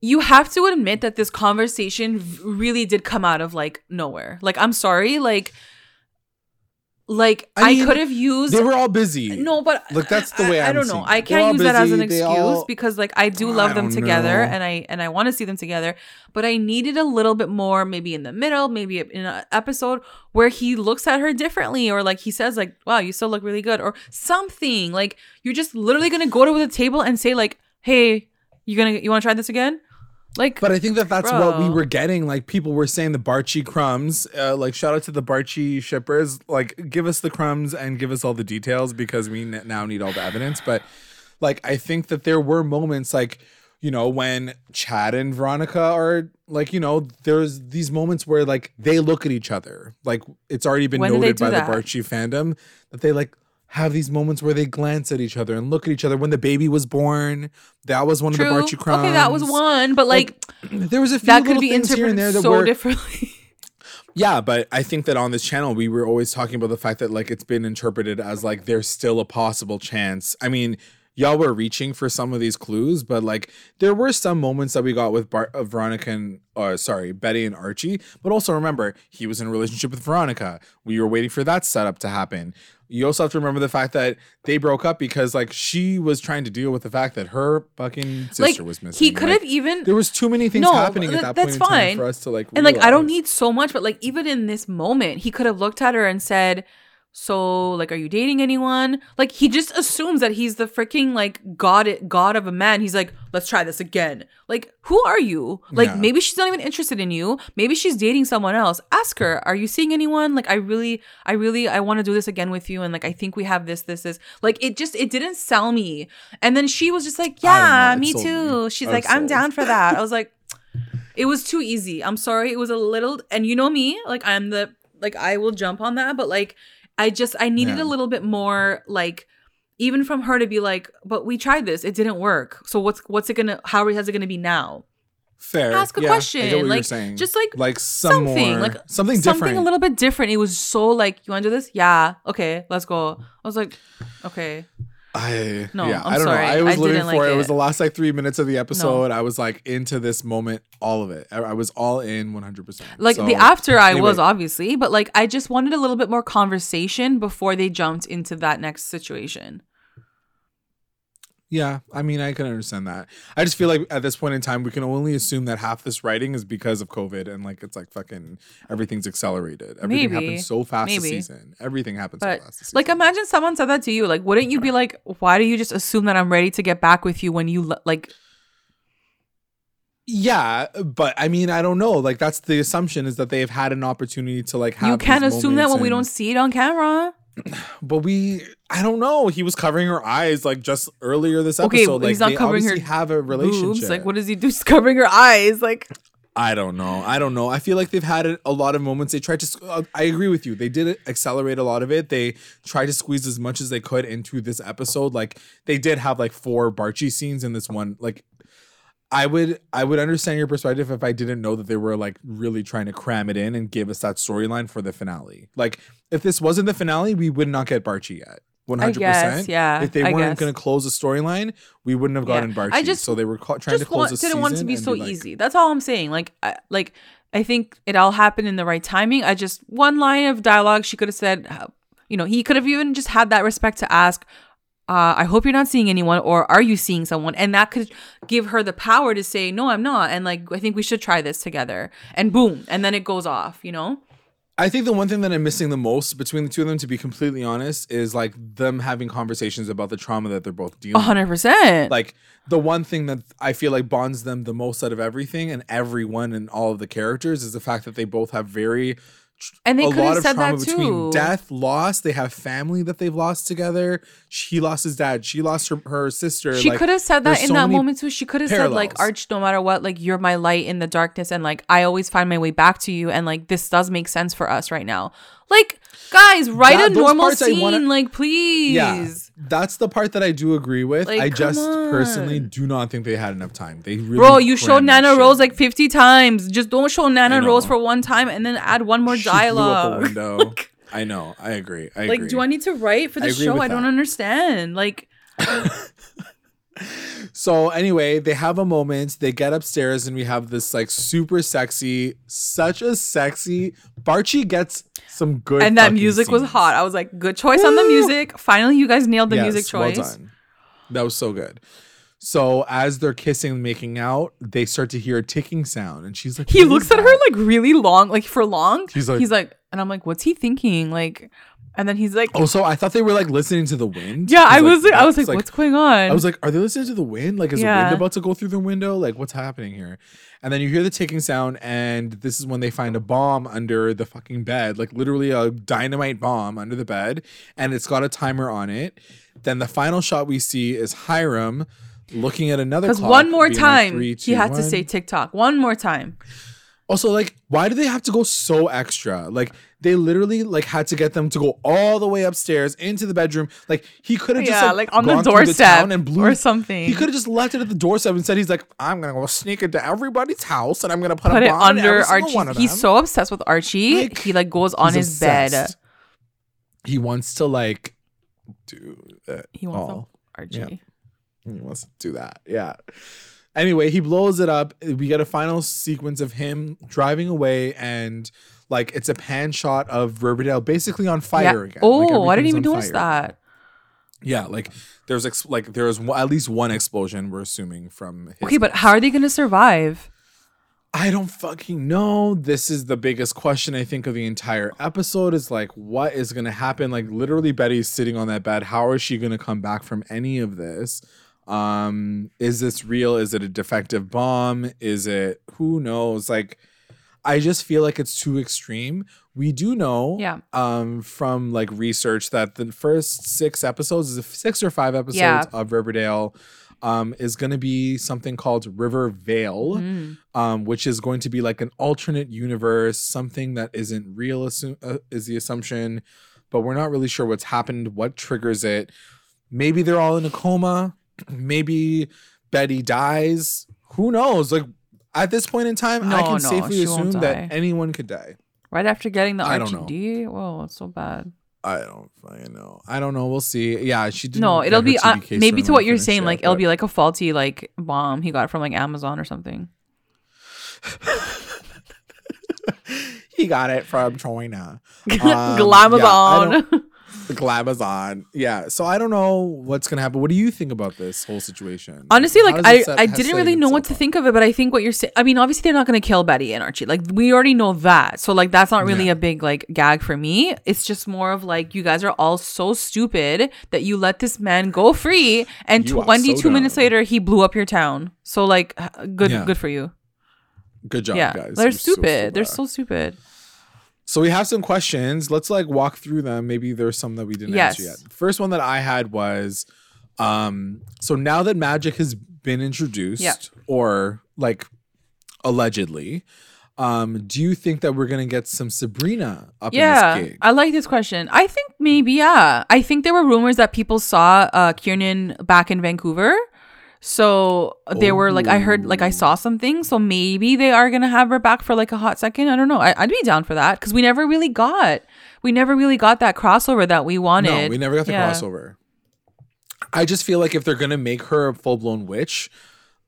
you have to admit that this conversation really did come out of like nowhere. Like, I'm sorry, like, like I I, could have used They were all busy. no, but Look, that's the way I, I'm don't know. I can't use that as an excuse all- because like I do I love them together know. and I and I want to see them together, but I needed a little bit more maybe in the middle, maybe in an episode where he looks at her differently or like he says like, "Wow, you still look really good" or something. Like you're just literally going to go to the table and say like, "Hey, you going to you want to try this again?" Like But I think that that's what we were getting. Like people were saying the Barchi crumbs. Uh, like shout out to the Barchi shippers. Like give us the crumbs and give us all the details because we n- now need all the evidence. But like I think that there were moments like you know when Chad and Veronica are like you know there's these moments where like they look at each other. Like it's already been When noted by that? the Barchi fandom that they like. Have these moments where they glance at each other and look at each other. When the baby was born, that was one true. of the Barchi crumbs. okay, that was one, but like, There was a few that could be things here and interpreted there that so were differently. yeah, but I think that on this channel we were always talking about the fact that like it's been interpreted as like there's still a possible chance. I mean, y'all were reaching for some of these clues, but like there were some moments that we got with Bar- uh, Veronica and uh, sorry Betty and Archie. But also remember he was in a relationship with Veronica. We were waiting for that setup to happen. You also have to remember the fact that they broke up because like she was trying to deal with the fact that her fucking sister like was missing. he could have Like, even There was too many things No, happening th- at that that's point fine. for us to like. And like I don't need so much, but like even in this moment, he could have looked at her and said, "So, like, are you dating anyone?" Like he just assumes that he's the freaking like god god of a man. He's like, "Let's try this again." Like, who are you? Like, Yeah. maybe she's not even interested in you. Maybe she's dating someone else. Ask her, "Are you seeing anyone?" Like, I really, I really, I want to do this again with you, and like, I think we have this, this, is Like, it just, it didn't sell me. And then she was just like, I don't know, "Yeah, me too." me. She's I'm like, "I'm down for that." I was like. It was too easy. I'm sorry. It was a little, and you know me, like I'm the, like I will jump on that, but like I just, I needed Yeah. a little bit more, like even from her to be like, but we tried this, it didn't work. So what's, what's it gonna, how is it gonna be now? Fair. Ask a Yeah, question, like, just, like, like some something, more, like something Something different. a little bit different. It was so like, you want to do this? Yeah. Okay, let's go. I was like, okay. I No, yeah, I'm I don't sorry. know. I was I living for like it. It was the last like three minutes of the episode. I was like into this moment, all of it. I, I was all in 100. percent Like the after I was obviously, but like I just wanted a little bit more conversation before they jumped into that next situation. Yeah, I mean, I can understand that. I just feel like at this point in time, we can only assume that half this writing is because of COVID and like it's like fucking everything's accelerated. Everything Maybe. happens so fast this Maybe. season. Everything happens But so fast this like, imagine someone said that to you. Like, wouldn't you be like, why do you just assume that I'm ready to get back with you when you like? yeah, but I mean, I don't know. Like that's the assumption is that they've had an opportunity to like have. You can't assume that when moments we don't see it on camera. But we, I don't know. He was covering her eyes like just earlier this Okay, episode. like he's not they covering her have a relationship. Boobs. Like, what does he do? Just covering her eyes. Like, I don't know. I don't know. I feel like they've had a- a lot of moments. They tried to. uh, I agree with you. They did accelerate a lot of it. They tried to squeeze as much as they could into this episode. Like they did have like four Barchi scenes in this one. Like I would, I would understand your perspective if I didn't know that they were like really trying to cram it in and give us that storyline for the finale. Like if this wasn't the finale, we would not get Barchi yet. One hundred percent. yeah, If they I weren't going to close the storyline, we wouldn't have gotten Yeah. Barchi. I just- so they were ca- trying to just close the didn't want it to be so like- easy. That's all I'm saying. Like, I, like I think it all happened in the right timing. I just one line of dialogue she could have said. uh, You know, he could have even just had that respect to ask. Uh, I hope you're not seeing anyone, or are you seeing someone? And that could give her the power to say, no, I'm not. And like, I think we should try this together. And boom, and then it goes off. You know. I think the one thing that I'm missing the most between the two of them, to be completely honest, is like them having conversations about the trauma that they're both dealing. with. hundred percent. Like the one thing that I feel like bonds them the most out of everything and everyone and all of the characters is the fact that they both have very And they a could lot have of said trauma that between too. death, loss. They have family that they've lost together. She lost his dad. She lost her, her sister. She Like, could have said that in so that moment too. She could have said like, "Arch, no matter what, like you're my light in the darkness, and like I always find my way back to you, and like this does make sense for us right now." Like, guys, write That- a normal scene, wanna- like please. Yeah, that's the part that I do agree with. Like, I come just personally do not think they had enough time. They really Bro, you showed Nana shit. Rose like 50 times. Just don't show Nana know. Rose for one time and then add one more She blew up a dialogue. window. I know. I agree. I like, agree. do I need to write for the agree show? I don't that. understand. Like, So anyway, they have a moment. They get upstairs, and we have this like super sexy, such a sexy. Barchi gets some good, and that music was hot. I was like, good choice on the music. Finally, you guys nailed the Yes, music choice. Well done. That was so good. So as they're kissing and making out, they start to hear a ticking sound, and she's like, he looks at her like really long, like for long. He's like- he's like, and I'm like, what's he thinking? Like, and then he's like, oh, Also, I thought they were like listening to the wind. yeah, I was, like, I was like, what's going on? I was like, are they listening to the wind? Like, is the wind about to go through the window? Like, what's happening here? And then you hear the ticking sound, and this is when they find a bomb under the fucking bed, like literally a dynamite bomb under the bed, and it's got a timer on it. Then the final shot we see is Hiram looking at another because one more being like, time "Three, he two, had to one." say TikTok. One more time. Also, like, why do they have to go so extra? Like, they literally like had to get them to go all the way upstairs into the bedroom. Like, he could have just like, like, on the doorstep town and blew or something. He could have just left it at the doorstep and said he's like, I'm gonna go sneak into everybody's house and I'm gonna put, Put a it under Archie. He's them." so obsessed with Archie. Like, he like goes on his bed. He wants to like do He wants all. to Archie. He wants to do that. Yeah. Anyway, he blows it up. We get a final sequence of him driving away, and like it's a pan shot of Riverdale basically on fire Yeah. again. Oh, Like, I didn't even notice fire. that. Yeah, like there's ex- like there's at least one explosion. We're assuming from. His Okay, but how are they gonna survive? I don't fucking know. This is the biggest question I think of the entire episode is like what is going to happen? Like literally Betty's sitting on that bed. How is she going to come back from any of this? Um is this real? Is it a defective bomb? Is it who knows? Like I just feel like it's too extreme. We do know Yeah. um from like research that the first 6 episodes is 6 or 5 episodes Yeah. of Riverdale um is going to be something called Rivervale Mm. um, which is going to be like an alternate universe, something that isn't real, assu- uh, is the assumption, but we're not really sure what's happened, what triggers it. Maybe they're all in a coma. Maybe Betty dies. Who knows? Like at this point in time, I can no, safely assume that anyone could die. Right after getting the I don't know. RTD? Whoa, it's so bad. I don't fucking know. I don't know. We'll see. Yeah, she didn't. No, it'll be uh, maybe to what you're saying. yet, Like it'll be like a faulty like bomb he got from like Amazon or something. he got it from China. Um, Glamazon. yeah, the Glamazon. Yeah. So I don't know what's gonna happen. What do you think about this whole situation? Honestly, like I, set- I didn't really know what to up? think of it, but I think what you're saying. I mean, obviously they're not going to kill Betty and Archie. Like we already know that, so like that's not really Yeah. a big like gag for me. It's just more of like you guys are all so stupid that you let this man go free, and You 22 so minutes later he blew up your town. So like, good, Yeah. good for you. Good job, yeah, guys. they're You're so stupid. they're so stupid. So we have some questions. Let's like walk through them. Maybe there's some that we didn't answer yet. First one that I had was um so now that magic has been introduced Yeah. or like allegedly, um do you think that we're going to get some Sabrina up Yeah, in this gig? Yeah, I like this question. I think maybe yeah. I think there were rumors that people saw uh Kiernan back in Vancouver. So they were like, I heard like I saw oh. something. So maybe they are gonna have her back for like a hot second. I don't know. I, I'd be down for that because we never really got, we never really got that crossover that we wanted. No, we never got the Yeah. crossover. I just feel like if they're gonna make her a full blown witch,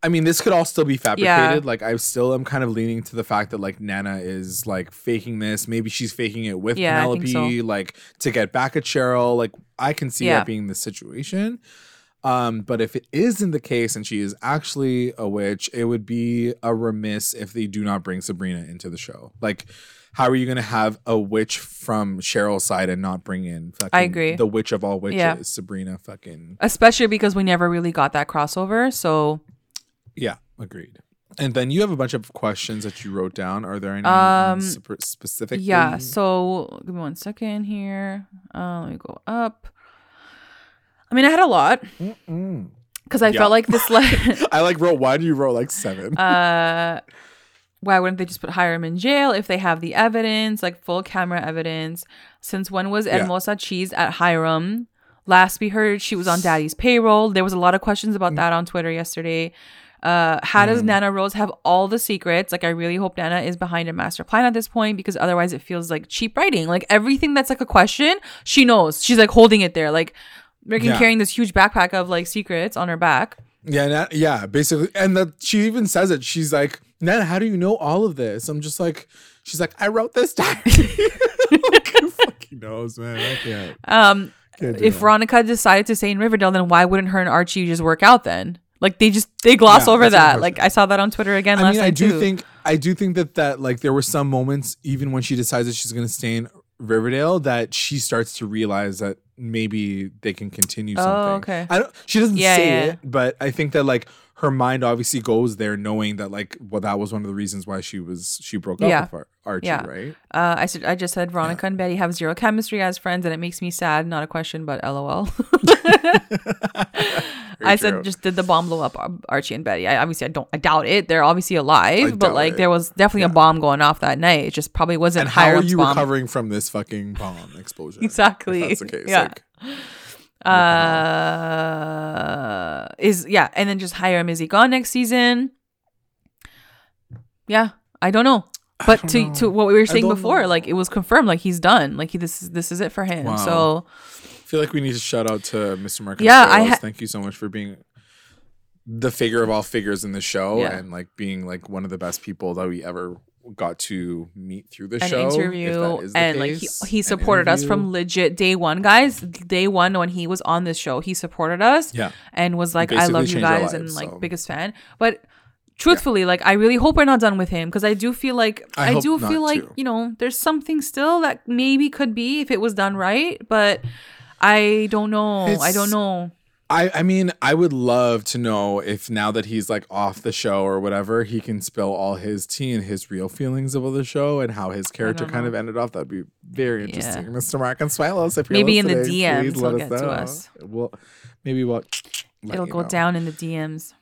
I mean, this could all still be fabricated. Like, I still am kind of leaning to the fact that like Nana is like faking this. Maybe she's faking it with Yeah, Penelope, like to get back at Cheryl. Like, I can see Yeah. that being the situation. Um, but if it isn't the case and she is actually a witch, it would be a remiss if they do not bring Sabrina into the show. Like, how are you going to have a witch from Cheryl's side and not bring in fucking I agree. the witch of all witches, Yeah. Sabrina fucking Especially because we never really got that crossover. So Yeah, agreed. And then you have a bunch of questions that you wrote down. Are there any Um, sp- specific? yeah. So give me one second here. Uh, let me go up. I mean, I had a lot because I Yeah. felt like this. Le- I like wrote. Why do you wrote like seven? uh, why wouldn't they just put Hiram in jail if they have the evidence, like full camera evidence? Since when was Yeah. Hermosa Cheese at Hiram? Last we heard, she was on Daddy's payroll. There was a lot of questions about that on Twitter yesterday. Uh, how Mm. does Nana Rose have all the secrets? Like, I really hope Nana is behind a master plan at this point because otherwise it feels like cheap writing. Like everything that's like a question, she knows. She's like holding it there, like freaking Yeah. carrying this huge backpack of like secrets on her back. yeah, na- yeah, basically. And that she even says it. She's like, Nana, how do you know all of this? I'm just like, she's like, I wrote this down. like, who fucking knows, man? I can't. Um, can't if that. Veronica decided to stay in Riverdale, then why wouldn't her and Archie just work out then? Like they just they gloss Yeah, over that's a good that. Like I saw that on Twitter again I last mean, I do too. think I do think that that like there were some moments even when she decides that she's gonna stay in Riverdale that she starts to realize that maybe they can continue something. Oh, something. okay. I don't. She doesn't Yeah, say yeah. it, but I think that like her mind obviously goes there, knowing that like well that was one of the reasons why she was she broke up Yeah. with Ar- Archie, Yeah. right? uh, I said I just said Veronica and Betty have zero chemistry as friends, and it makes me sad. Not a question, but LOL. I true. said just did the bomb blow up Archie and Betty? I obviously I don't I doubt it. They're obviously alive, but like it. there was definitely a bomb going off that night. It just probably wasn't And how are you bomb. recovering from this fucking bomb explosion? Exactly. That's the case. Yeah. Like, Uh, is yeah, and then just Hiram is he gone next season? Yeah, I don't know. But don't to know. to what we were saying before, know. like it was confirmed, like he's done, like he this is this is it for him. Wow. So I feel like we need to shout out to Mr. Marcus. Yeah, I ha- Thank you so much for being the figure of all figures in the show Yeah. and like being like one of the best people that we ever got to meet through the an show. if interview that is the and like he, he supported us from legit day one, guys. Day one when he was on this show, he supported us. Yeah. and was like, I love you guys and like so. biggest fan. But truthfully, like I really hope we're not done with him because I do feel like I I, do feel like too. you know there's something still that maybe could be if it was done right, but I don't know. I don't know. I, I mean, I would love to know if now that he's like off the show or whatever, he can spill all his tea and his real feelings about the show and how his character kind of ended off. That'd be very interesting, Yeah. Mr. Mark Consuelos. If you're Maybe in the DMs please he'll let get us to know. us. Well, maybe we'll. It'll go know. down in the DMs.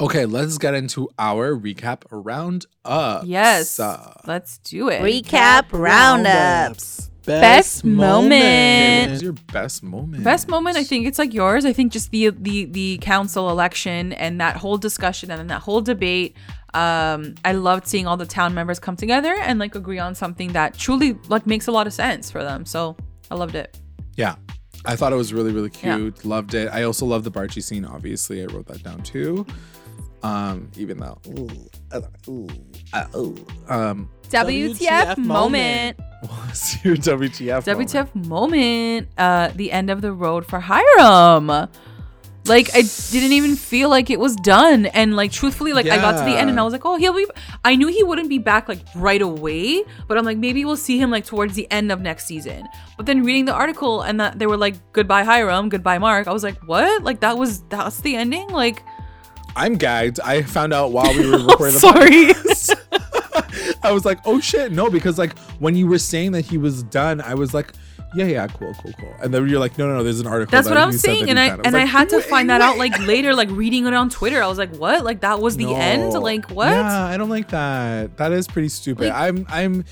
Okay, let's get into our recap round up. Yes, let's do it. Recap roundups. Best moment. What was your best moment? Best moment, I think it's like yours. I think just the the the council election and that whole discussion and then that whole debate. Um, I loved seeing all the town members come together and like agree on something that truly like makes a lot of sense for them. So I loved it. Yeah. I thought it was really, really Yeah. cute. Loved it. I also love the Barchi scene, obviously. I wrote that down too. Um, even though ooh, uh, ooh, uh, ooh. um WTF, moment. what's your WTF? moment? WTF moment. Uh, the end of the road for Hiram. Like I didn't even feel like it was done, and like truthfully, like I got to the end and I was like, oh, he'll be. I knew he wouldn't be back like right away, but I'm like, maybe we'll see him like towards the end of next season. But then reading the article and that they were like, goodbye Hiram, goodbye Mark. I was like, what? Like that was that's the ending? Like, I'm gagged. I found out while we were oh, recording the sorry. podcast. I was like, oh shit, no, because like when you were saying that he was done, I was like, yeah, yeah, cool, cool, cool. And then you're like, no, no, no, there's an article. That's that what I'm you saying, and I was and I had to find that out like later, like reading it on Twitter. I was like, what? Like that was the end? Like what? Yeah, I don't like that. That is pretty stupid. Like- I'm I'm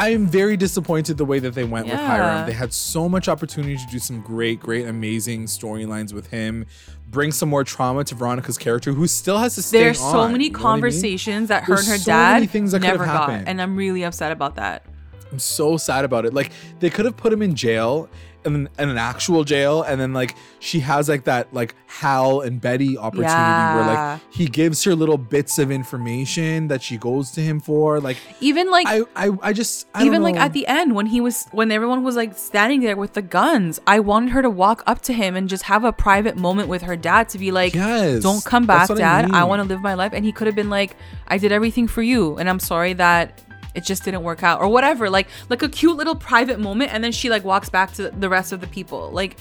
I'm very disappointed the way that they went with Hiram. They had so much opportunity to do some great, great, amazing storylines with him. Bring some more trauma to Veronica's character, who still has to stay There's so on, many you know what I mean? conversations that her There's and her so many dad things that never got, happened. and I'm really upset about that. I'm so sad about it. Like they could have put him in jail in, in an actual jail, and then like she has like that like Hal and Betty opportunity where like he gives her little bits of information that she goes to him for. Like Even like I I, I just I don't even like at the end when he was when everyone was like standing there with the guns i wanted her to walk up to him and just have a private moment with her dad to be like Yes, don't come back what I dad. I, want to live my life. And he could have been like i did everything for you. And i'm sorry that it just didn't work out or whatever. Like like a cute little private moment and then she like walks back to the rest of the people. Like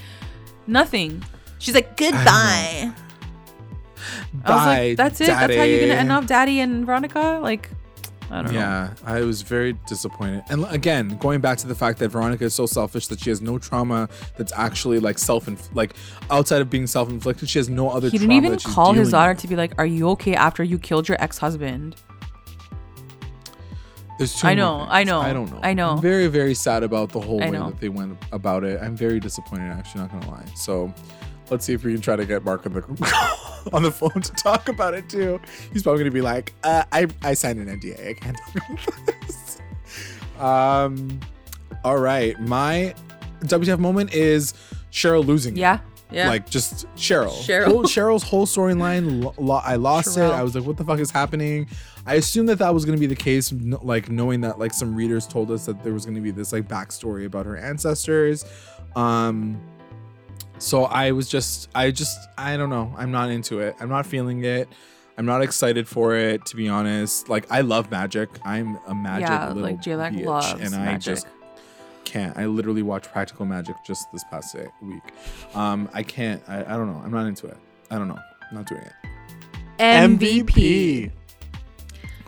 nothing. She's like Goodbye. i was Bye, like that's it? That's how you're gonna end up daddy and veronica? Like i don't know. Yeah, I was very disappointed. And again, going back to the fact that Veronica is so selfish that she has no trauma that's actually like self like outside of being self-inflicted, she has no other he didn't even call his daughter with. to be like are you okay after you killed your ex-husband There's too I know. I know, I don't know. I know. I'm very, very sad about the whole I way know. that they went about it. I'm very disappointed, actually, not gonna lie. So let's see if we can try to get Mark on the on the phone to talk about it too. He's probably gonna be like, uh, I I signed an NDA. I can't talk about this. Um all right. My WTF moment is Cheryl losing. it. yeah yeah Like just Cheryl. Cheryl. Whole- Cheryl's whole storyline. Lo- lo- I lost it. I was like, what the fuck is happening? I assumed that that was going to be the case, like knowing that like some readers told us that there was going to be this like backstory about her ancestors. Um, so I was just, I just, I don't know. I'm not into it. I'm not feeling it. I'm not excited for it, to be honest. Like I love magic. I'm a magic yeah little like J-Lac bitch, loves and I magic just can't. I literally watched Practical Magic just this past day- week. Um, I can't. I, I don't know. I'm not into it. I don't know. I'm not doing it. MVP.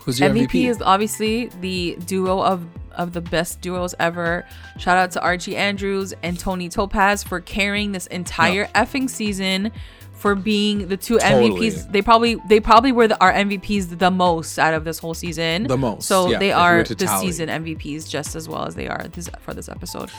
Who's your MVP, MVP? is obviously the duo of of the best duos ever. Shout out to Archie Andrews and Toni Topaz for carrying this entire effing season for being the two Totally. MVPs. They probably they probably were the, our MVPs the most out of this whole season. The most, So yeah, they are the season MVPs just as well as they are this for this episode.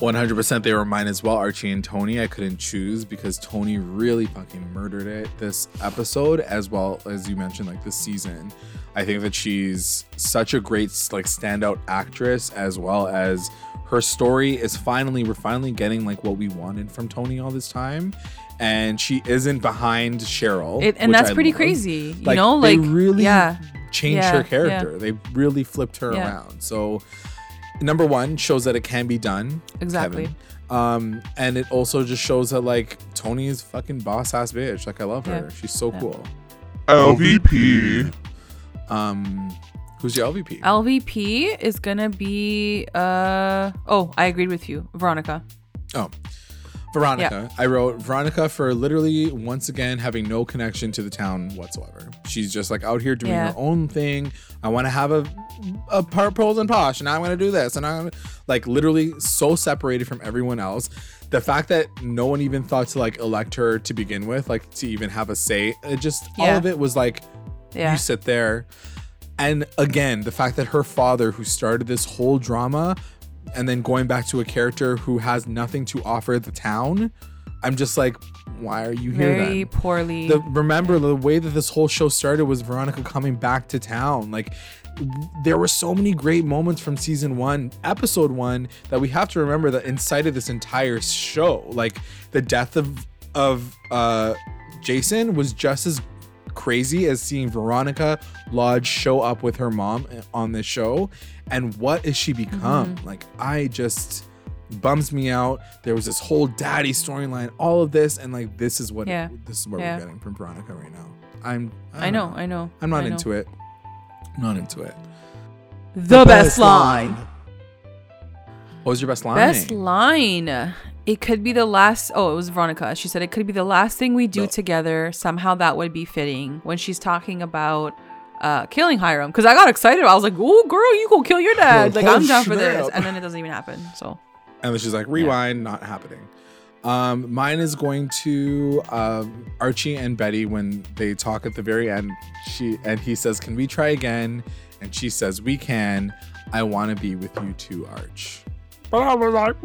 100% they were mine as well archie and Toni i couldn't choose because Toni really fucking murdered it this episode as well as you mentioned like this season i think that she's such a great like standout actress as well as her story is finally we're finally getting like what we wanted from Toni all this time and she isn't behind cheryl It, and that's I pretty love. crazy. You know, Like, know, they like really yeah. changed Yeah, her character they really flipped her Yeah. around so number one shows that it can be done Exactly. Kevin. Um, and it also just shows that like Toni is fucking boss ass bitch. Like I love her. Yeah. She's so Yeah. cool. LVP. Um, who's your LVP? LVP is gonna be uh oh, I agreed with you, Veronica. oh, Veronica. I wrote Veronica for literally once again having no connection to the town whatsoever. She's just like out here doing Yeah. her own thing. I want to have a a par- pearls and posh, and I'm gonna do this, and I'm like literally so separated from everyone else. The fact that no one even thought to like elect her to begin with, like to even have a say, it just all of it was like Yeah. you sit there and again the fact that her father who started this whole drama and then going back to a character who has nothing to offer the town i'm just like why are you here Very then poorly. the, remember the way that this whole show started was veronica coming back to town like there were so many great moments from season one episode one that we have to remember that incited this entire show like the death of of uh jason was just as crazy as seeing veronica lodge show up with her mom on this show and what is she become Mm-hmm. like i just bums me out there was this whole daddy storyline all of this and like this is what Yeah. this is what Yeah. we're getting from veronica right now i'm I know, I know. i'm not know. into it I'm not into it The, best, line. what was your best line Best line. It could be the last. Oh, it was Veronica. She said it could be the last thing we do No. together. Somehow that would be fitting when she's talking about uh, killing Hiram. Because I got excited. I was like, "Oh, girl, you go kill your dad!" Like Oh, I'm down for this. snap. And then it doesn't even happen. So and then she's like rewind not happening um mine is going to um archie and betty when they talk at the very end she and he says can we try again and she says we can i want to be with you too arch but i was like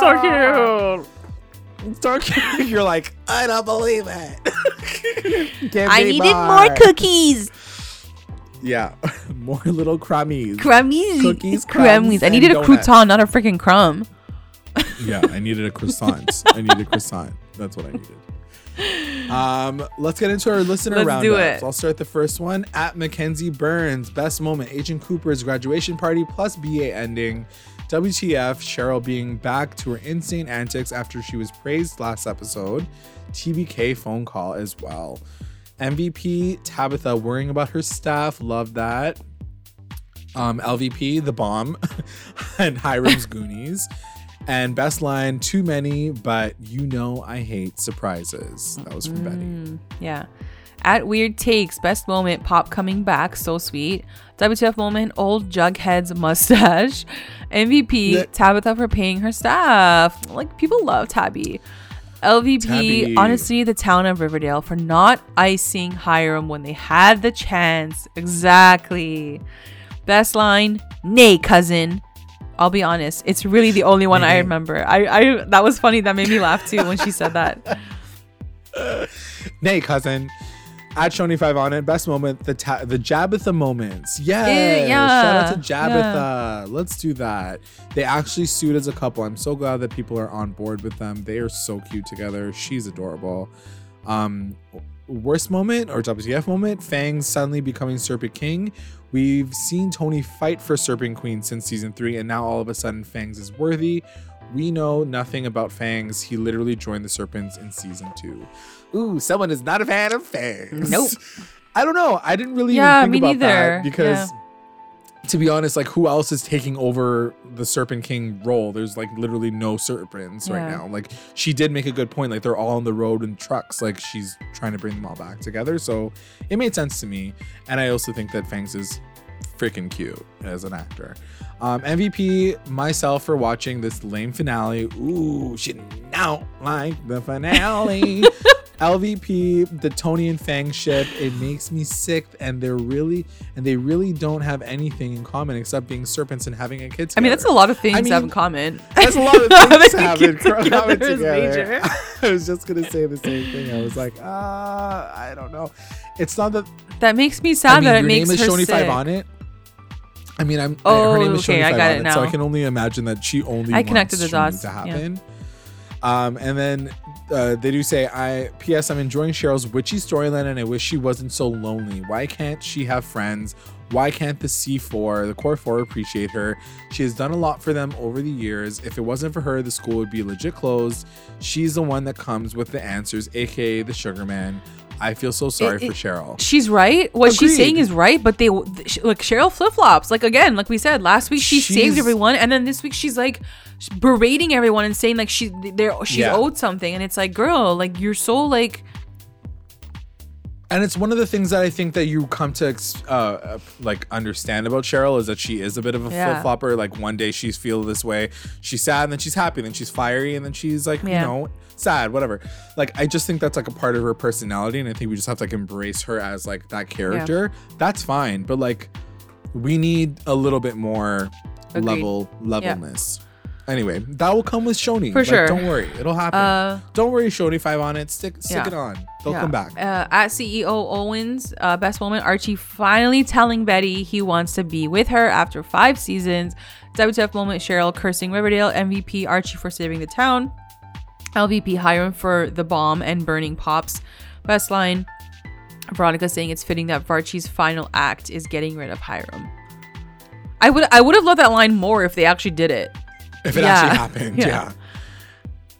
so cute. so cute you're like i don't believe it Give I me needed more cookies. yeah more little crummies Crummies. Cookies, Crummies. I needed a donuts. crouton, not a freaking crumb. Yeah, I needed a croissant. I needed a croissant. That's what I needed. Um, let's get into our listener Let's roundups. do it. I'll start the first one at Mackenzie Burns. Best moment: Agent Cooper's graduation party plus BA ending. WTF? Cheryl being back to her insane antics after she was praised last episode. TBK phone call as well. MVP Tabitha worrying about her staff. Love that. Um, LVP the bomb and Hiram's Goonies. And best line, too many, but you know I hate surprises. That was from Betty. Yeah. At Weird Takes, best moment, Pop coming back, so sweet. WTF moment, old Jughead's mustache. MVP, Yeah. Tabitha for paying her staff. Like, people love Tabby. LVP, Tabby. honestly, the town of Riverdale for not icing Hiram when they had the chance. Exactly. Best line, nay, cousin. I'll be honest, it's really the only one I remember. I, I that was funny. That made me laugh too when she said that. Nay, cousin. At Choni5 on it, best moment, the ta- the Jabitha moments. Yeah. Eh, yeah, Shout out to Jabitha. Let's do that. They actually sued as a couple. I'm so glad that people are on board with them. They are so cute together. She's adorable. Um, worst moment or WTF moment, Fangs suddenly becoming Serpent King. We've seen Toni fight for Serpent Queen since season three, and now all of a sudden Fangs is worthy. We know nothing about Fangs. He literally joined the Serpents in season two. Ooh, someone is not a fan of Fangs. Nope. I don't know. I didn't really Yeah, even think me about neither. that because to be honest, like who else is taking over the Serpent King role? There's like literally no serpents right now. Like she did make a good point. Like they're all on the road in trucks. Like she's trying to bring them all back together. So it made sense to me. And I also think that Fangs is freaking cute as an actor. Um, MVP myself for watching this lame finale. Ooh, she now like the finale. LVP, the Toni and Fang ship, it makes me sick, and they're really and they really don't have anything in common except being serpents and having a kid. I mean, that's a lot of things I to have in common. That's a lot of things to have in together common together. major. I was just gonna say the same thing. I was like, ah, I don't know. It's not that That makes me I sad mean, that it makes name is her Choni sick. Five on it. I mean, I'm. Oh, her name is okay, Choni I Five got on it it, so I can only imagine that she only. I connected the dots, to yeah. Um, and then uh, they do say, "I P.S. I'm enjoying Cheryl's witchy storyline, and I wish she wasn't so lonely. Why can't she have friends? Why can't the C4, the Core 4, appreciate her? She has done a lot for them over the years. If it wasn't for her, the school would be legit closed. She's the one that comes with the answers, aka the Sugar Man. I feel so sorry It- for Cheryl. She's right. What she's saying is right, but they like Cheryl flip flops. Like again, like we said last week, she saved everyone, and then this week she's like berating everyone and saying like she they're she's Yeah. owed something, and it's like, girl, like you're so like and it's one of the things that I think that you come to uh, uh, like understand about Cheryl is that she is a bit of a Yeah. flip flopper. Like one day she's feel this way, she's sad, and then she's happy, and then she's fiery, and then she's like you know sad, whatever. Like I just think that's like a part of her personality, and I think we just have to like embrace her as like that character. That's fine, but like we need a little bit more Agreed. level levelness. Anyway, that will come with Choni. For Like, sure. Don't worry, it'll happen. uh don't worry, Choni five on it. Stick stick Yeah. it on. They'll yeah. come back. Uh, at CEO Owens, uh, best moment Archie finally telling Betty he wants to be with her after five seasons. WTF moment Cheryl cursing Riverdale. MVP Archie for saving the town. LVP Hiram for the bomb and burning pops. Best line Veronica saying it's fitting that Varchie's final act is getting rid of Hiram. I would I would have loved that line more if they actually did it. If it Yeah. actually happened, Yeah. yeah.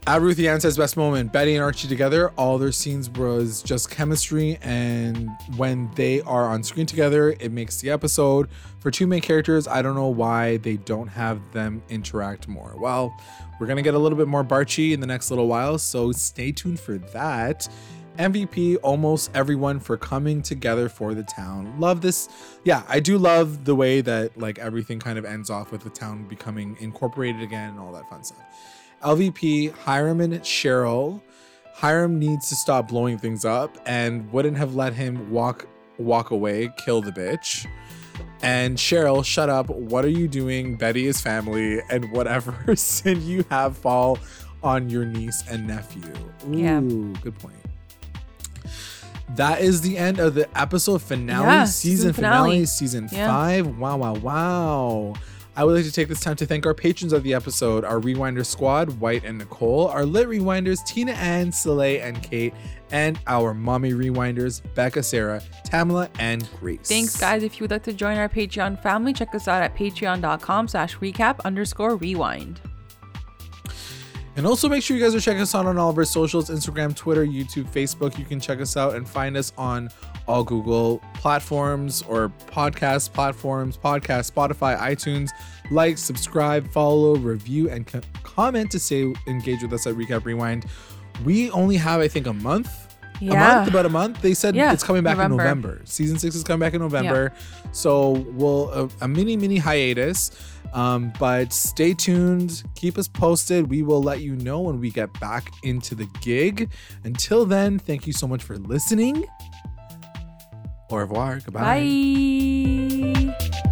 At Ruthie Ann says best moment, Betty and Archie together, all their scenes was just chemistry and when they are on screen together, it makes the episode. For two main characters, I don't know why they don't have them interact more. Well, we're gonna get a little bit more Barchie in the next little while, so stay tuned for that. MVP, almost everyone for coming together for the town. Love this. Yeah, I do love the way that like everything kind of ends off with the town becoming incorporated again and all that fun stuff. LVP, Hiram and Cheryl. Hiram needs to stop blowing things up and wouldn't have let him walk walk away, kill the bitch. And Cheryl, shut up. What are you doing? Betty is family, and whatever sin you have fall on your niece and nephew. Ooh, Yeah. good point. That is the end of the episode finale, Yeah, season, finale, finale. season Yeah. five. Wow, wow, wow. I would like to take this time to thank our patrons of the episode, our Rewinder squad, White and Nicole, our Lit Rewinders, Tina Ann, Soleil, and Kate, and our Mommy Rewinders, Becca, Sarah, Tamala, and Grace. Thanks, guys. If you would like to join our Patreon family, check us out at patreon.com slash recap underscore rewind. And also make sure you guys are checking us out on all of our socials Instagram, Twitter, YouTube, Facebook. You can check us out and find us on all Google platforms or podcast platforms, podcast, Spotify, iTunes. Like, subscribe, follow, review, and co- comment to say engage with us at Recap Rewind. We only have, I think, a month. yeah. A month, about a month. They said Yeah, it's coming back November. in November. Season six is coming back in November. Yeah. So we'll a, a mini mini hiatus. Um, but stay tuned. Keep us posted. We will let you know when we get back into the gig. Until then, thank you so much for listening. Au revoir. Goodbye. Bye.